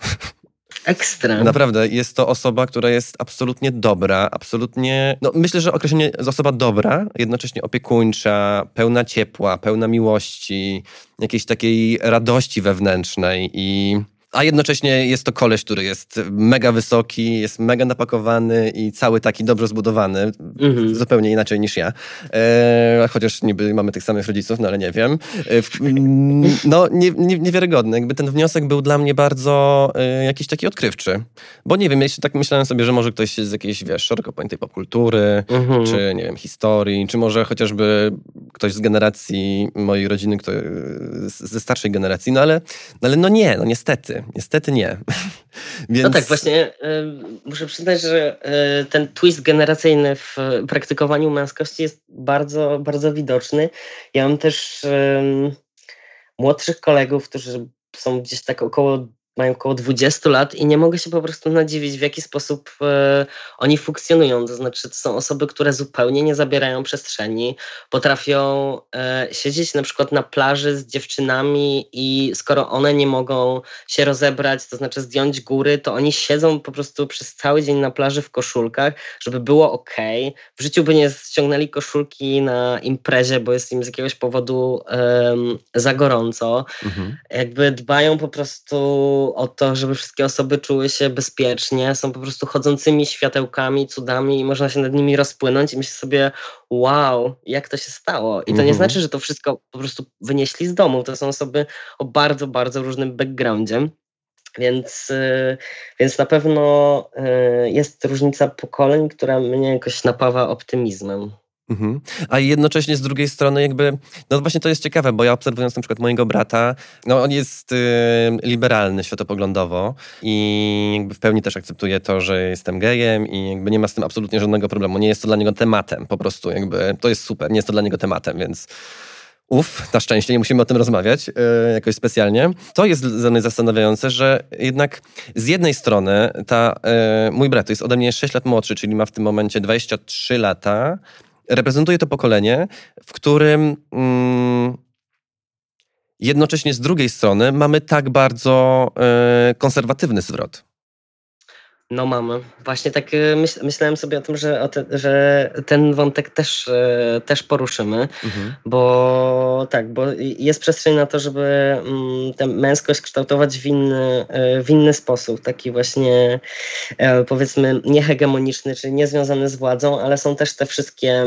Ekstra. Naprawdę, jest to osoba, która jest absolutnie dobra, absolutnie. No, myślę, że określenie jest osoba dobra, jednocześnie opiekuńcza, pełna ciepła, pełna miłości, jakiejś takiej radości wewnętrznej i a jednocześnie jest to koleś, który jest mega wysoki, jest mega napakowany i cały taki dobrze zbudowany, mhm. zupełnie inaczej niż ja. E, chociaż niby mamy tych samych rodziców, no ale nie wiem. E, no, nie, nie, niewiarygodny. Jakby ten wniosek był dla mnie bardzo e, jakiś taki odkrywczy. Bo nie wiem, jeszcze tak myślałem sobie, że może ktoś z jakiejś, wiesz, szeroko pojętej popkultury, mhm. czy nie wiem, historii, czy może chociażby ktoś z generacji mojej rodziny, kto, ze starszej generacji, no ale, no ale no nie, no niestety. Nie. Niestety nie. Więc... No tak, właśnie y, muszę przyznać, że y, ten twist generacyjny w praktykowaniu męskości jest bardzo, bardzo widoczny. Ja mam też młodszych kolegów, którzy są gdzieś tak około mają około 20 lat i nie mogę się po prostu nadziwić, w jaki sposób e, oni funkcjonują. To znaczy, to są osoby, które zupełnie nie zabierają przestrzeni, potrafią e, siedzieć na przykład na plaży z dziewczynami i skoro one nie mogą się rozebrać, to znaczy zdjąć góry, to oni siedzą po prostu przez cały dzień na plaży w koszulkach, żeby było ok. W życiu by nie ściągnęli koszulki na imprezie, bo jest im z jakiegoś powodu za gorąco. Mhm. Jakby dbają po prostu o to, żeby wszystkie osoby czuły się bezpiecznie, są po prostu chodzącymi światełkami, cudami i można się nad nimi rozpłynąć i myślę sobie, wow, jak to się stało. I to nie mhm. znaczy, że to wszystko po prostu wynieśli z domu. To są osoby o bardzo, bardzo różnym backgroundzie. Więc, y, więc na pewno y, jest różnica pokoleń, która mnie jakoś napawa optymizmem. Mhm. A jednocześnie z drugiej strony jakby, no właśnie to jest ciekawe, bo ja obserwując na przykład mojego brata, no on jest y, liberalny światopoglądowo i jakby w pełni też akceptuje to, że jestem gejem i jakby nie ma z tym absolutnie żadnego problemu. Nie jest to dla niego tematem po prostu, jakby to jest super, nie jest to dla niego tematem, więc Uf, na szczęście nie musimy o tym rozmawiać yy, jakoś specjalnie. To jest dla mnie zastanawiające, że jednak z jednej strony ta, yy, mój brat jest ode mnie 6 lat młodszy, czyli ma w tym momencie 23 lata, reprezentuje to pokolenie, w którym mm, jednocześnie z drugiej strony mamy tak bardzo y, konserwatywny zwrot. No mamy. Właśnie tak y, myśl, myślałem sobie o tym, że, o te, że ten wątek też, y, też poruszymy, mhm. bo tak, bo jest przestrzeń na to, żeby mm, tę męskość kształtować w inny, y, w inny sposób, taki właśnie e, powiedzmy niehegemoniczny, czyli niezwiązany z władzą, ale są też te wszystkie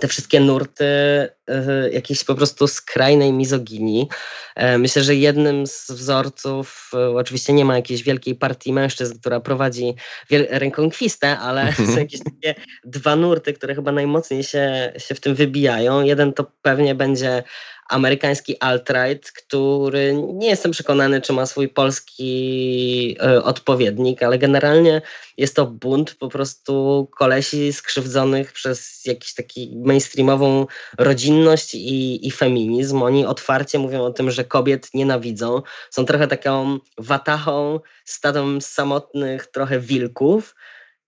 te wszystkie nurty y, jakiejś po prostu skrajnej mizoginii. E, myślę, że jednym z wzorców, y, oczywiście nie ma jakiejś wielkiej partii mężczyzn, która prowadzi rękonkwistę, ale są mhm. jakieś takie dwa nurty, które chyba najmocniej się, się w tym wybijają. Jeden to pewnie będzie amerykański alt-right, który nie jestem przekonany, czy ma swój polski y, odpowiednik, ale generalnie jest to bunt po prostu kolesi skrzywdzonych przez jakiś taki mainstreamową rodzinność i, i feminizm. Oni otwarcie mówią o tym, że kobiet nienawidzą. Są trochę taką watachą, stadą samotnych trochę wilków.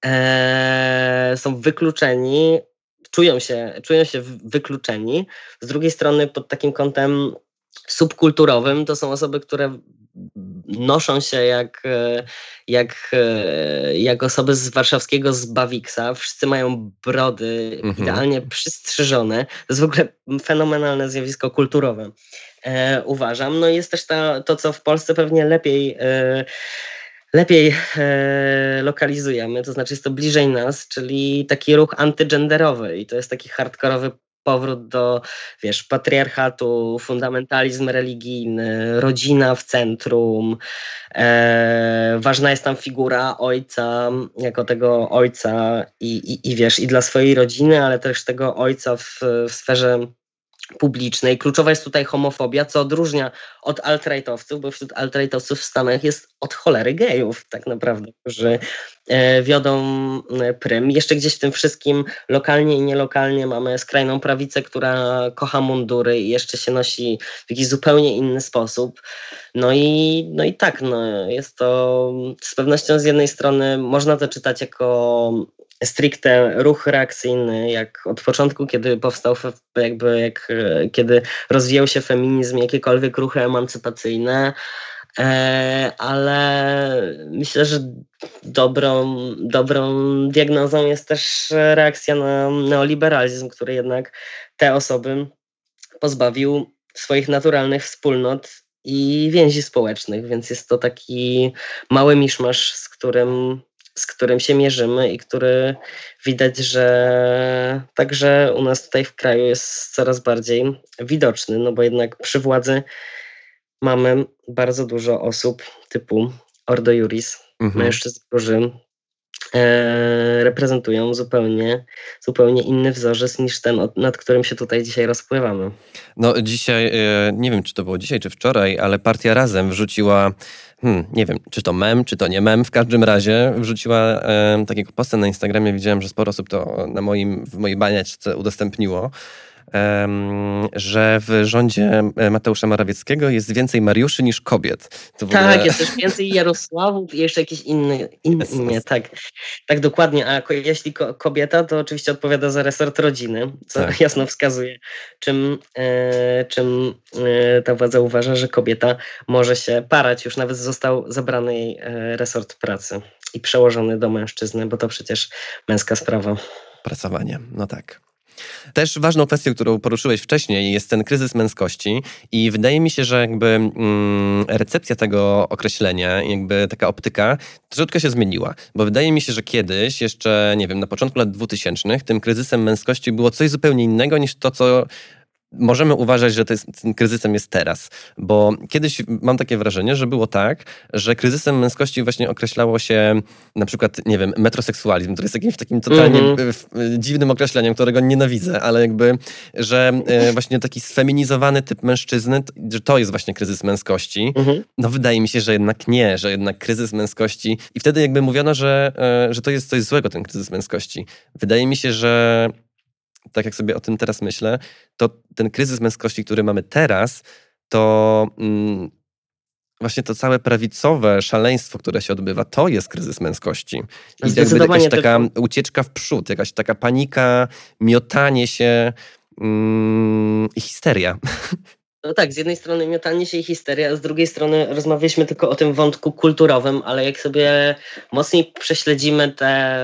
Eee, są wykluczeni, czują się, czują się wykluczeni. Z drugiej strony, pod takim kątem subkulturowym, to są osoby, które noszą się jak, jak, jak osoby z warszawskiego z Bawiksa. Wszyscy mają brody mhm. idealnie przystrzyżone. To jest w ogóle fenomenalne zjawisko kulturowe. E, uważam. No jest też ta, to, co w Polsce pewnie lepiej e, lepiej e, lokalizujemy, to znaczy jest to bliżej nas, czyli taki ruch antygenderowy i to jest taki hardkorowy powrót do, wiesz, patriarchatu, fundamentalizm religijny, rodzina w centrum. E, ważna jest tam figura ojca, jako tego ojca i, i, i wiesz, i dla swojej rodziny, ale też tego ojca w, w sferze publicznej. Kluczowa jest tutaj homofobia, co odróżnia od alt-rightowców, bo wśród alt-rightowców w Stanach jest od cholery gejów tak naprawdę, którzy e, wiodą e, prym. Jeszcze gdzieś w tym wszystkim lokalnie i nielokalnie mamy skrajną prawicę, która kocha mundury i jeszcze się nosi w jakiś zupełnie inny sposób. No i, no i tak, no, jest to z pewnością z jednej strony można to czytać jako stricte ruch reakcyjny, jak od początku, kiedy powstał, jakby jak, kiedy rozwijał się feminizm, jakiekolwiek ruchy emancypacyjne, e, ale myślę, że dobrą, dobrą diagnozą jest też reakcja na neoliberalizm, który jednak te osoby pozbawił swoich naturalnych wspólnot i więzi społecznych, więc jest to taki mały miszmasz, z którym z którym się mierzymy i który widać, że także u nas tutaj w kraju jest coraz bardziej widoczny, no bo jednak przy władzy mamy bardzo dużo osób typu Ordo Juris, mhm. mężczyzn, którzy reprezentują zupełnie, zupełnie inny wzorzec niż ten, nad którym się tutaj dzisiaj rozpływamy. No dzisiaj, e, nie wiem czy to było dzisiaj czy wczoraj, ale partia Razem wrzuciła Hmm, nie wiem, czy to mem, czy to nie mem. W każdym razie wrzuciła e, takiego posta na Instagramie. Widziałem, że sporo osób to na moim, w mojej baniaczce udostępniło że w rządzie e, Mateusza Morawieckiego jest więcej Mariuszy niż kobiet. tak, ogóle... jest też więcej Jarosławów i jeszcze jakieś inne, inne imię. Tak, tak dokładnie. A jeśli kobieta, to oczywiście odpowiada za resort rodziny, co tak. jasno wskazuje, czym, e, czym e, ta władza uważa, że kobieta może się parać. Już nawet został zabrany jej e, resort pracy i przełożony do mężczyzny, bo to przecież męska sprawa. Pracowanie, no tak. Też ważną kwestią, którą poruszyłeś wcześniej, jest ten kryzys męskości i wydaje mi się, że jakby mm, recepcja tego określenia, jakby taka optyka troszeczkę się zmieniła, bo wydaje mi się, że kiedyś, jeszcze nie wiem, na początku lat 2000 tym kryzysem męskości było coś zupełnie innego niż to, co możemy uważać, że to jest, tym kryzysem jest teraz. Bo kiedyś mam takie wrażenie, że było tak, że kryzysem męskości właśnie określało się na przykład, nie wiem, metroseksualizm, który jest jakimś takim totalnie mm -hmm. dziwnym określeniem, którego nienawidzę, ale jakby, że e, właśnie taki sfeminizowany typ mężczyzny, że to jest właśnie kryzys męskości. Mm -hmm. No wydaje mi się, że jednak nie, że jednak kryzys męskości i wtedy jakby mówiono, że, że to jest coś złego, ten kryzys męskości. Wydaje mi się, że tak jak sobie o tym teraz myślę, to ten kryzys męskości, który mamy teraz, to mm, właśnie to całe prawicowe szaleństwo, które się odbywa, to jest kryzys męskości. I jakby jakaś taka ucieczka w przód, jakaś taka panika, miotanie się mm, i histeria. No tak, z jednej strony miotanie się i histeria, a z drugiej strony rozmawialiśmy tylko o tym wątku kulturowym, ale jak sobie mocniej prześledzimy te,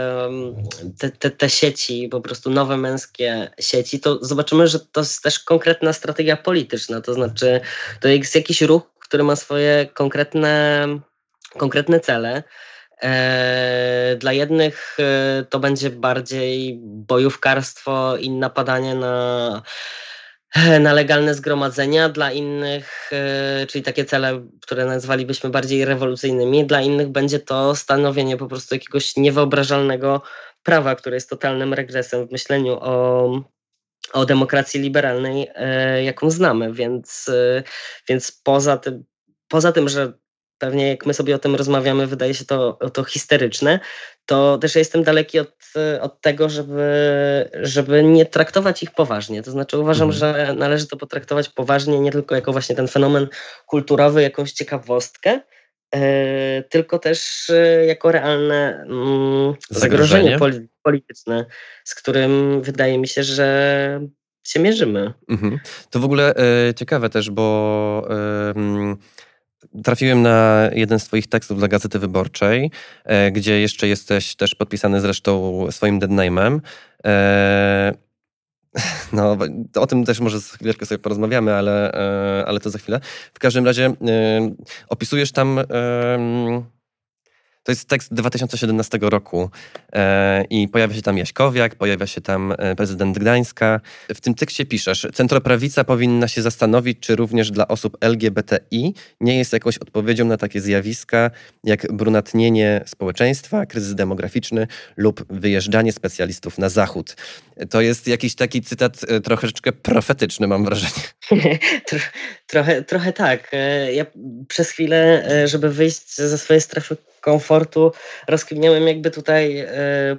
te, te, te sieci, po prostu nowe męskie sieci, to zobaczymy, że to jest też konkretna strategia polityczna, to znaczy to jest jakiś ruch, który ma swoje konkretne, konkretne cele. E, dla jednych e, to będzie bardziej bojówkarstwo i napadanie na na legalne zgromadzenia, dla innych, e, czyli takie cele, które nazwalibyśmy bardziej rewolucyjnymi, dla innych będzie to stanowienie po prostu jakiegoś niewyobrażalnego prawa, które jest totalnym regresem w myśleniu o, o demokracji liberalnej, e, jaką znamy. Więc, e, więc poza, tym, poza tym, że pewnie jak my sobie o tym rozmawiamy, wydaje się to, to histeryczne, to też ja jestem daleki od, od tego, żeby, żeby nie traktować ich poważnie. To znaczy uważam, mhm. że należy to potraktować poważnie, nie tylko jako właśnie ten fenomen kulturowy, jakąś ciekawostkę, e, tylko też e, jako realne mm, zagrożenie, zagrożenie polityczne, z którym wydaje mi się, że się mierzymy. Mhm. To w ogóle e, ciekawe też, bo Trafiłem na jeden z Twoich tekstów dla Gazety Wyborczej, e, gdzie jeszcze jesteś też podpisany zresztą swoim deadname'em. E, no, o tym też może za chwileczkę sobie porozmawiamy, ale, e, ale to za chwilę. W każdym razie opisujesz tam to jest tekst 2017 roku e, i pojawia się tam Jaśkowiak, pojawia się tam e, prezydent Gdańska. W tym tekście piszesz, centroprawica powinna się zastanowić, czy również dla osób LGBTI nie jest jakąś odpowiedzią na takie zjawiska jak brunatnienie społeczeństwa, kryzys demograficzny lub wyjeżdżanie specjalistów na zachód. To jest jakiś taki cytat e, troszeczkę profetyczny, mam wrażenie. trochę, trochę tak. E, ja przez chwilę, żeby wyjść ze swojej strefy komfortu, rozkminiałem jakby tutaj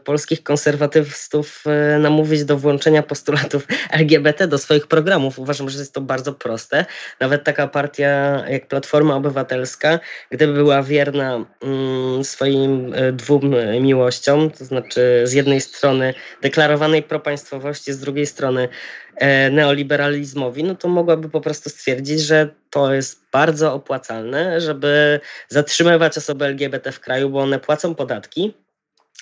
polskich konserwatystów namówić do włączenia postulatów LGBT do swoich programów. Uważam, że jest to bardzo proste. Nawet taka partia jak Platforma Obywatelska, gdyby była wierna mm, swoim dwóm miłościom, to znaczy z jednej strony deklarowanej propagandy, państwowości, z drugiej strony e, neoliberalizmowi, no to mogłaby po prostu stwierdzić, że to jest bardzo opłacalne, żeby zatrzymywać osoby LGBT w kraju, bo one płacą podatki,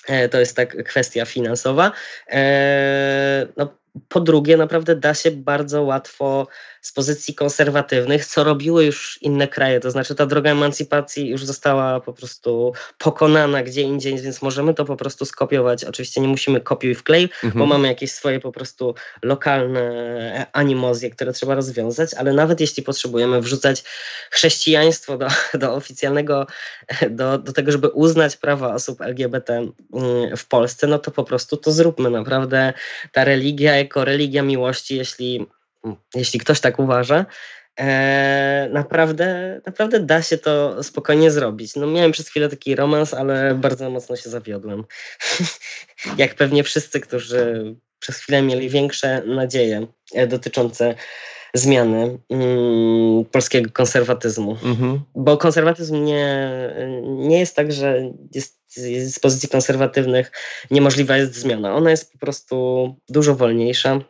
e, to jest tak kwestia finansowa. E, no, po drugie, naprawdę da się bardzo łatwo z pozycji konserwatywnych, co robiły już inne kraje. To znaczy, ta droga emancypacji już została po prostu pokonana gdzie indziej, więc możemy to po prostu skopiować. Oczywiście nie musimy kopiuj wklej, mhm. bo mamy jakieś swoje po prostu lokalne animozje, które trzeba rozwiązać, ale nawet jeśli potrzebujemy wrzucać chrześcijaństwo do, do oficjalnego, do, do tego, żeby uznać prawa osób LGBT mm, w Polsce, no to po prostu to zróbmy. Naprawdę ta religia jako religia miłości, jeśli jeśli ktoś tak uważa, e, naprawdę, naprawdę da się to spokojnie zrobić. No miałem przez chwilę taki romans, ale bardzo mocno się zawiodłem. Jak pewnie wszyscy, którzy przez chwilę mieli większe nadzieje e, dotyczące zmiany mm, polskiego konserwatyzmu. Mhm. Bo konserwatyzm nie, nie jest tak, że jest, z pozycji konserwatywnych niemożliwa jest zmiana. Ona jest po prostu dużo wolniejsza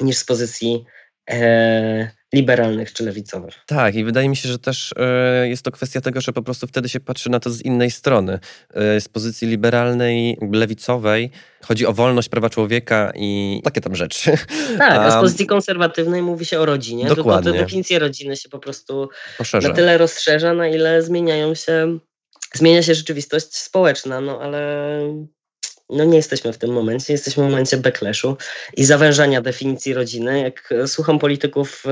niż z pozycji e, liberalnych czy lewicowych. Tak, i wydaje mi się, że też e, jest to kwestia tego, że po prostu wtedy się patrzy na to z innej strony. E, z pozycji liberalnej, lewicowej chodzi o wolność prawa człowieka i takie tam rzeczy. Tak, a z pozycji konserwatywnej mówi się o rodzinie. Dokładnie. Tylko definicja rodziny się po prostu Poszerza. na tyle rozszerza, na ile zmieniają się, zmienia się rzeczywistość społeczna, no ale no nie jesteśmy w tym momencie, jesteśmy w momencie backlashu i zawężania definicji rodziny. Jak słucham polityków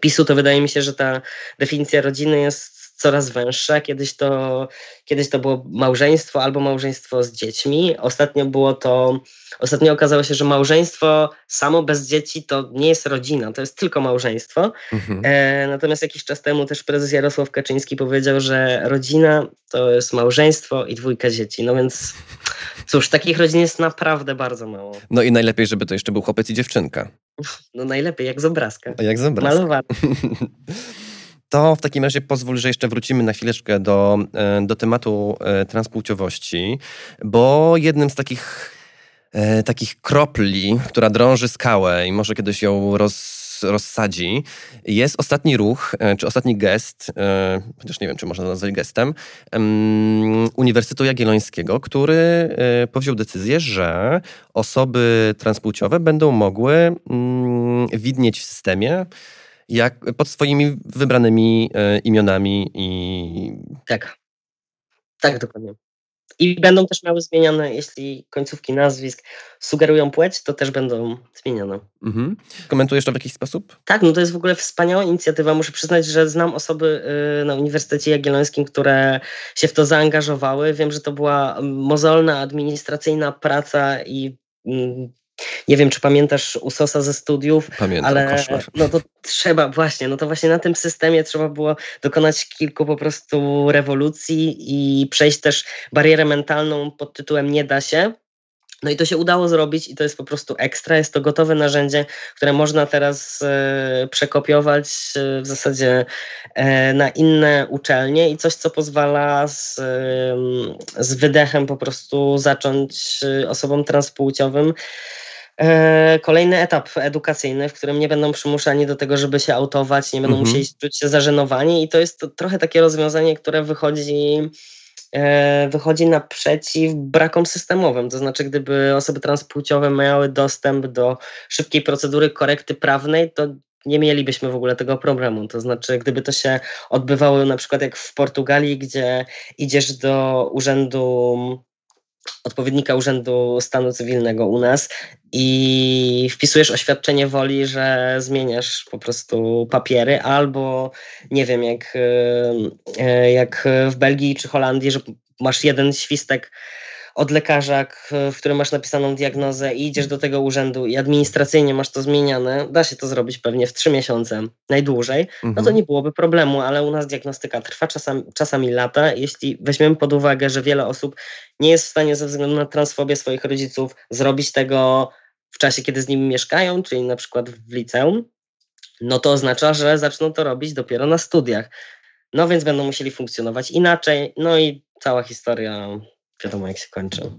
PiSu, to wydaje mi się, że ta definicja rodziny jest coraz węższa. Kiedyś to, kiedyś to było małżeństwo albo małżeństwo z dziećmi. Ostatnio było to, ostatnio okazało się, że małżeństwo samo bez dzieci to nie jest rodzina, to jest tylko małżeństwo. Mhm. E, natomiast jakiś czas temu też prezes Jarosław Kaczyński powiedział, że rodzina to jest małżeństwo i dwójka dzieci. No więc cóż, takich rodzin jest naprawdę bardzo mało. No i najlepiej, żeby to jeszcze był chłopiec i dziewczynka. No najlepiej, jak z obrazka. Jak z obrazka. Malowany. To w takim razie pozwól, że jeszcze wrócimy na chwileczkę do, e, do tematu e, transpłciowości, bo jednym z takich, e, takich kropli, która drąży skałę i może kiedyś ją roz, rozsadzi, jest ostatni ruch, czy ostatni gest, chociaż nie wiem, czy można nazwać gestem, Uniwersytetu Jagiellońskiego, który powziął decyzję, że osoby transpłciowe będą mogły mm, widnieć w systemie jak pod swoimi wybranymi e, imionami i. Tak. Tak, dokładnie. I będą też miały zmieniane, jeśli końcówki nazwisk sugerują płeć, to też będą zmienione. Mhm. Komentujesz to w jakiś sposób? Tak, no to jest w ogóle wspaniała inicjatywa. Muszę przyznać, że znam osoby y, na Uniwersytecie Jagiellońskim, które się w to zaangażowały. Wiem, że to była mozolna, administracyjna praca i nie wiem, czy pamiętasz Usosa ze studiów, Pamiętam, ale koszmar. no to trzeba właśnie, no to właśnie na tym systemie trzeba było dokonać kilku po prostu rewolucji i przejść też barierę mentalną pod tytułem nie da się. No i to się udało zrobić i to jest po prostu ekstra. Jest to gotowe narzędzie, które można teraz e, przekopiować e, w zasadzie e, na inne uczelnie i coś, co pozwala z, z wydechem po prostu zacząć osobom transpłciowym kolejny etap edukacyjny, w którym nie będą przymuszani do tego, żeby się autować, nie będą mhm. musieli czuć się zażenowani i to jest to trochę takie rozwiązanie, które wychodzi e, wychodzi naprzeciw brakom systemowym. To znaczy, gdyby osoby transpłciowe miały dostęp do szybkiej procedury korekty prawnej, to nie mielibyśmy w ogóle tego problemu. To znaczy, gdyby to się odbywało na przykład jak w Portugalii, gdzie idziesz do urzędu odpowiednika Urzędu Stanu Cywilnego u nas i wpisujesz oświadczenie woli, że zmieniasz po prostu papiery, albo nie wiem, jak, e, jak w Belgii czy Holandii, że masz jeden świstek od lekarza, w którym masz napisaną diagnozę i idziesz do tego urzędu i administracyjnie masz to zmieniane, da się to zrobić pewnie w trzy miesiące najdłużej, no to mhm. nie byłoby problemu, ale u nas diagnostyka trwa czasami, czasami lata. Jeśli weźmiemy pod uwagę, że wiele osób nie jest w stanie ze względu na transfobię swoich rodziców zrobić tego w czasie, kiedy z nimi mieszkają, czyli na przykład w liceum, no to oznacza, że zaczną to robić dopiero na studiach. No więc będą musieli funkcjonować inaczej, no i cała historia wiadomo jak się kończy.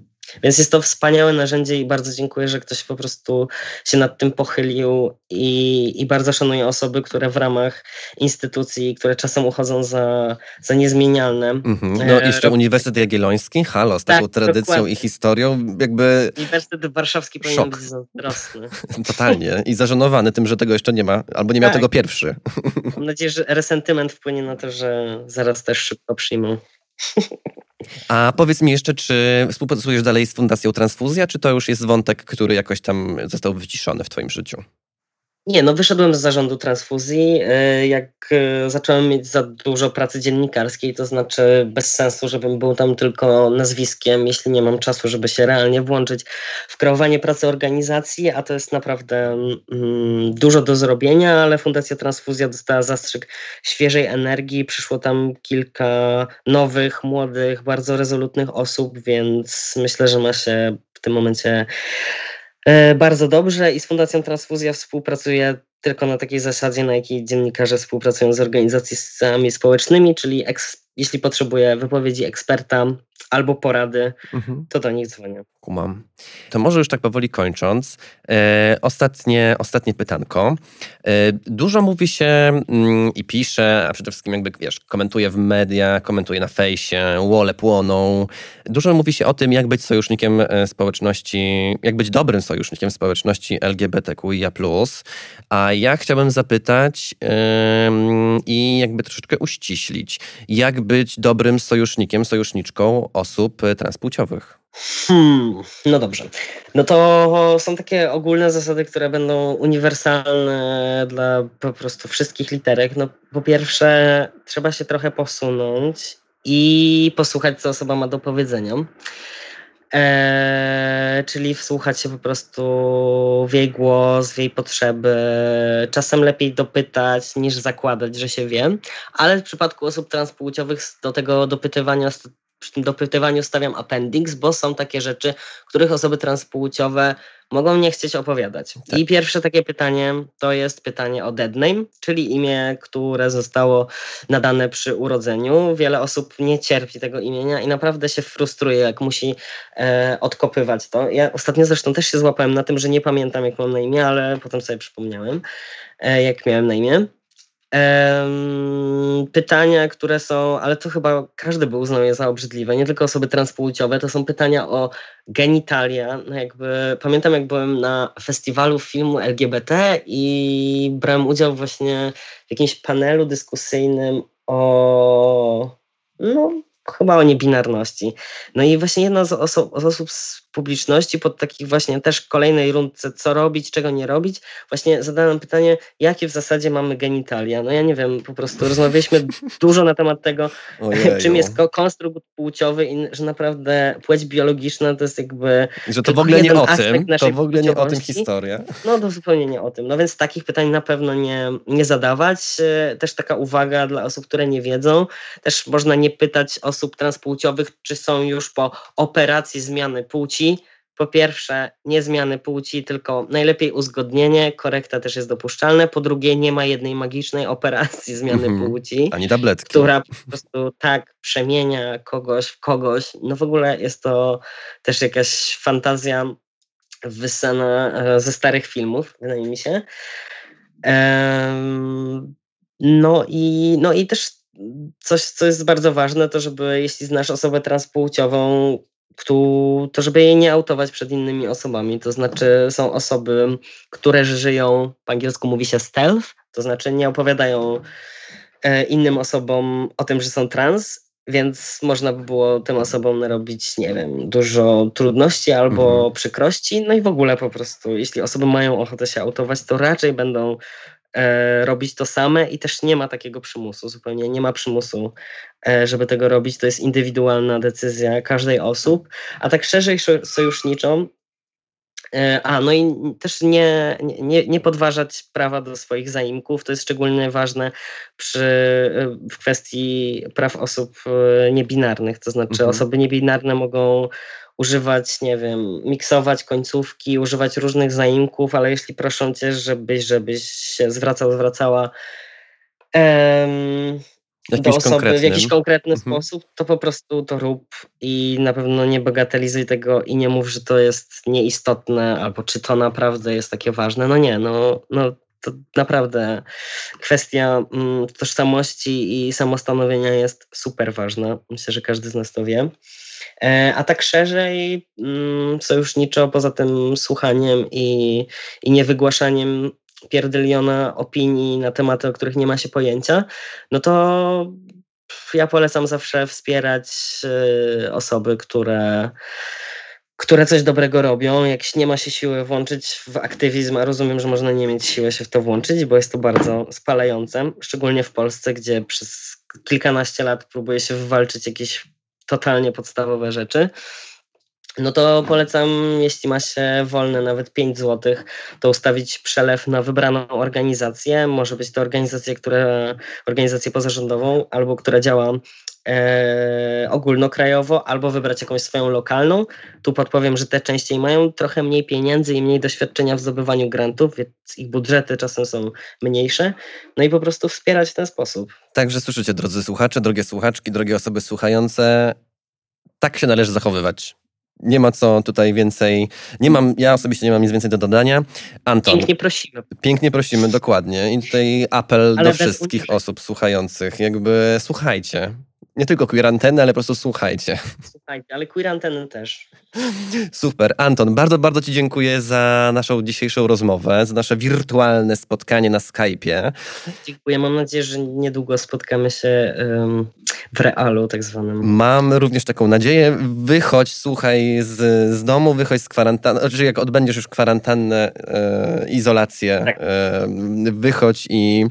Więc jest to wspaniałe narzędzie i bardzo dziękuję, że ktoś po prostu się nad tym pochylił i, i bardzo szanuję osoby, które w ramach instytucji, które czasem uchodzą za, za niezmienialne. Mhm. No e, jeszcze Uniwersytet Jagielloński, halo, z taką tak, tradycją dokładnie. i historią, jakby... Uniwersytet Warszawski powinien być zazdrosny. Totalnie i zażenowany tym, że tego jeszcze nie ma, albo nie miał tak. tego pierwszy. Mam nadzieję, że resentyment wpłynie na to, że zaraz też szybko przyjmą. A powiedz mi jeszcze, czy współpracujesz dalej z Fundacją Transfuzja, czy to już jest wątek, który jakoś tam został wyciszony w Twoim życiu? Nie, no wyszedłem z zarządu transfuzji. E, jak e, zacząłem mieć za dużo pracy dziennikarskiej, to znaczy bez sensu, żebym był tam tylko nazwiskiem, jeśli nie mam czasu, żeby się realnie włączyć w kreowanie pracy organizacji, a to jest naprawdę mm, dużo do zrobienia, ale Fundacja Transfuzja dostała zastrzyk świeżej energii. Przyszło tam kilka nowych, młodych, bardzo rezolutnych osób, więc myślę, że ma się w tym momencie bardzo dobrze i z Fundacją Transfuzja współpracuję tylko na takiej zasadzie, na jakiej dziennikarze współpracują z organizacjami społecznymi, czyli jeśli potrzebuję wypowiedzi eksperta albo porady, mhm. to do nich dzwonię. Kumam. To może już tak powoli kończąc, e, ostatnie, ostatnie pytanko. E, dużo mówi się mm, i pisze, a przede wszystkim jakby, wiesz, komentuje w media, komentuje na fejsie, łole płoną. Dużo mówi się o tym, jak być sojusznikiem e, społeczności, jak być dobrym sojusznikiem społeczności LGBTQIA+. A ja chciałbym zapytać i jakby troszeczkę uściślić, jak być dobrym sojusznikiem, sojuszniczką osób e, transpłciowych? Hmm, no dobrze. No to są takie ogólne zasady, które będą uniwersalne dla po prostu wszystkich literek. No po pierwsze, trzeba się trochę posunąć i posłuchać, co osoba ma do powiedzenia. Eee, czyli wsłuchać się po prostu w jej głos, w jej potrzeby. Czasem lepiej dopytać niż zakładać, że się wie, ale w przypadku osób transpłciowych do tego dopytywania przy tym dopytywaniu stawiam appendix, bo są takie rzeczy, których osoby transpłciowe mogą nie chcieć opowiadać. Tak. I pierwsze takie pytanie to jest pytanie o dead name, czyli imię, które zostało nadane przy urodzeniu. Wiele osób nie cierpi tego imienia i naprawdę się frustruje, jak musi e, odkopywać to. Ja ostatnio zresztą też się złapałem na tym, że nie pamiętam, jak mam na imię, ale potem sobie przypomniałem, e, jak miałem na imię pytania, które są, ale to chyba każdy by uznał je za obrzydliwe, nie tylko osoby transpłciowe, to są pytania o genitalia. No jakby, pamiętam, jak byłem na festiwalu filmu LGBT i brałem udział właśnie w jakimś panelu dyskusyjnym o no, chyba o niebinarności. No i właśnie jedna z, oso z osób z publiczności pod takich właśnie też kolejnej rundce, co robić, czego nie robić, właśnie zadałem pytanie, jakie w zasadzie mamy genitalia. No ja nie wiem, po prostu rozmawialiśmy dużo na temat tego, Ojeju. czym jest konstrukt płciowy i że naprawdę płeć biologiczna to jest jakby... Że to w ogóle nie o tym, to w ogóle nie o tym historia. No to zupełnie nie o tym. No więc takich pytań na pewno nie, nie zadawać. E, też taka uwaga dla osób, które nie wiedzą. Też można nie pytać osób transpłciowych, czy są już po operacji zmiany płci, płci. Po pierwsze, nie zmiany płci, tylko najlepiej uzgodnienie, korekta też jest dopuszczalna. Po drugie, nie ma jednej magicznej operacji zmiany mm -hmm. płci. Ani tabletki. Która po prostu tak przemienia kogoś w kogoś. No w ogóle jest to też jakaś fantazja wyssana e, ze starych filmów, wydaje mi się. No i, no i też coś, co jest bardzo ważne, to żeby jeśli znasz osobę transpłciową, to żeby jej nie autować przed innymi osobami. To znaczy są osoby, które żyją, po angielsku mówi się stealth, to znaczy nie opowiadają e, innym osobom o tym, że są trans, więc można by było tym osobom narobić, nie wiem, dużo trudności albo mhm. przykrości. No i w ogóle po prostu, jeśli osoby mają ochotę się autować, to raczej będą e, robić to same i też nie ma takiego przymusu, zupełnie nie ma przymusu, e, żeby tego robić. To jest indywidualna decyzja każdej osób, a tak szerzej sojuszniczą. E, a, no i też nie, nie, nie podważać prawa do swoich zaimków. To jest szczególnie ważne przy, e, w kwestii praw osób e, niebinarnych. To znaczy, mhm. osoby niebinarne mogą używać, nie wiem, miksować końcówki, używać różnych zaimków, ale jeśli proszą cię, żebyś, żebyś się zwracał, zwracała um, do osoby w jakiś konkretny mhm. sposób, to po prostu to rób i na pewno nie bagatelizuj tego i nie mów, że to jest nieistotne albo czy to naprawdę jest takie ważne. No nie, no, no to naprawdę kwestia mm, tożsamości i samostanowienia jest super ważna. Myślę, że każdy z nas to wie. E, a tak szerzej, mm, sojuszniczo, poza tym słuchaniem i, i niewygłaszaniem pierdyliona opinii na tematy, o których nie ma się pojęcia, no to ja polecam zawsze wspierać y, osoby, które które coś dobrego robią. Jak nie ma się siły włączyć w aktywizm, a rozumiem, że można nie mieć siły się w to włączyć, bo jest to bardzo spalające, szczególnie w Polsce, gdzie przez kilkanaście lat próbuje się wywalczyć jakieś totalnie podstawowe rzeczy no to polecam, jeśli ma się wolne nawet 5 zł, to ustawić przelew na wybraną organizację. Może być to organizacja, która, organizację pozarządową albo która działa e, ogólnokrajowo, albo wybrać jakąś swoją lokalną. Tu podpowiem, że te częściej mają trochę mniej pieniędzy i mniej doświadczenia w zdobywaniu grantów, więc ich budżety czasem są mniejsze. No i po prostu wspierać w ten sposób. Także słyszycie, drodzy słuchacze, drogie słuchaczki, drogie osoby słuchające, tak się należy zachowywać nie ma co tutaj więcej. Nie mam, ja osobiście nie mam nic więcej do dodania. Anton. Pięknie prosimy. Pięknie prosimy, dokładnie. I tutaj apel Ale do wszystkich osób słuchających. Jakby słuchajcie nie tylko queer anteny, ale po prostu słuchajcie. Słuchajcie, ale queer anteny też. Super. Anton, bardzo, bardzo Ci dziękuję za naszą dzisiejszą rozmowę, za nasze wirtualne spotkanie na Skype'ie. Dziękuję. Mam nadzieję, że niedługo spotkamy się um, w realu tak zwanym. Mam również taką nadzieję. Wychodź, słuchaj z, z domu, wychodź z kwarantanny. Znaczy, jak odbędziesz już kwarantannę, e, izolację, tak. e, wychodź i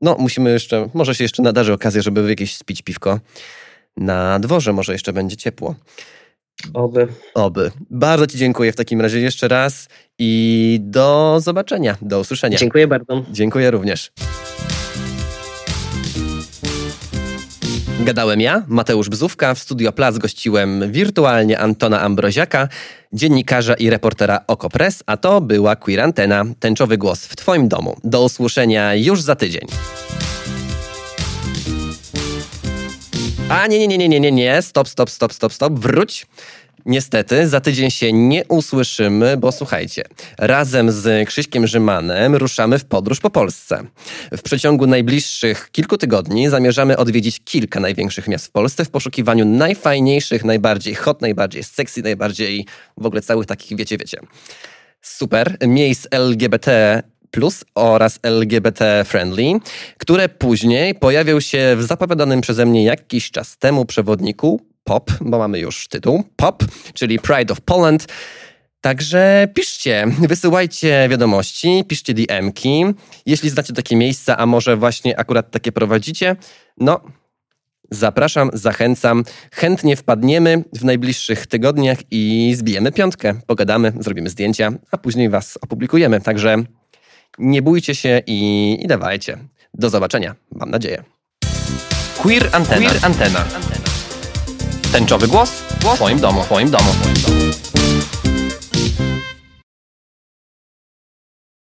no, musimy jeszcze, może się jeszcze nadarzy okazja, żeby jakieś spić piwko na dworze, może jeszcze będzie ciepło. Oby. Oby. Bardzo Ci dziękuję w takim razie jeszcze raz i do zobaczenia, do usłyszenia. Dziękuję bardzo. Dziękuję również. Gadałem ja, Mateusz Bzówka. W Studio Plac gościłem wirtualnie Antona Ambroziaka, dziennikarza i reportera Okopres, a to była Queer Antena, tęczowy głos w Twoim domu. Do usłyszenia już za tydzień. A nie, nie, nie, nie, nie, nie, stop, stop, stop, stop, stop, wróć. Niestety, za tydzień się nie usłyszymy, bo słuchajcie, razem z Krzyśkiem Rzymanem ruszamy w podróż po Polsce. W przeciągu najbliższych kilku tygodni zamierzamy odwiedzić kilka największych miast w Polsce w poszukiwaniu najfajniejszych, najbardziej hot, najbardziej sexy, najbardziej w ogóle całych takich, wiecie, wiecie. Super, miejsc LGBT plus oraz LGBT friendly, które później pojawią się w zapowiadanym przeze mnie jakiś czas temu przewodniku POP, bo mamy już tytuł POP, czyli Pride of Poland. Także piszcie, wysyłajcie wiadomości, piszcie DM-ki. Jeśli znacie takie miejsca, a może właśnie akurat takie prowadzicie, no zapraszam, zachęcam. Chętnie wpadniemy w najbliższych tygodniach i zbijemy piątkę. Pogadamy, zrobimy zdjęcia, a później was opublikujemy. Także nie bójcie się i, i dawajcie. Do zobaczenia, mam nadzieję. Queer Antena. Queer Antena. Tęczowy głos w Twoim domu, w Twoim domu. W twoim domu.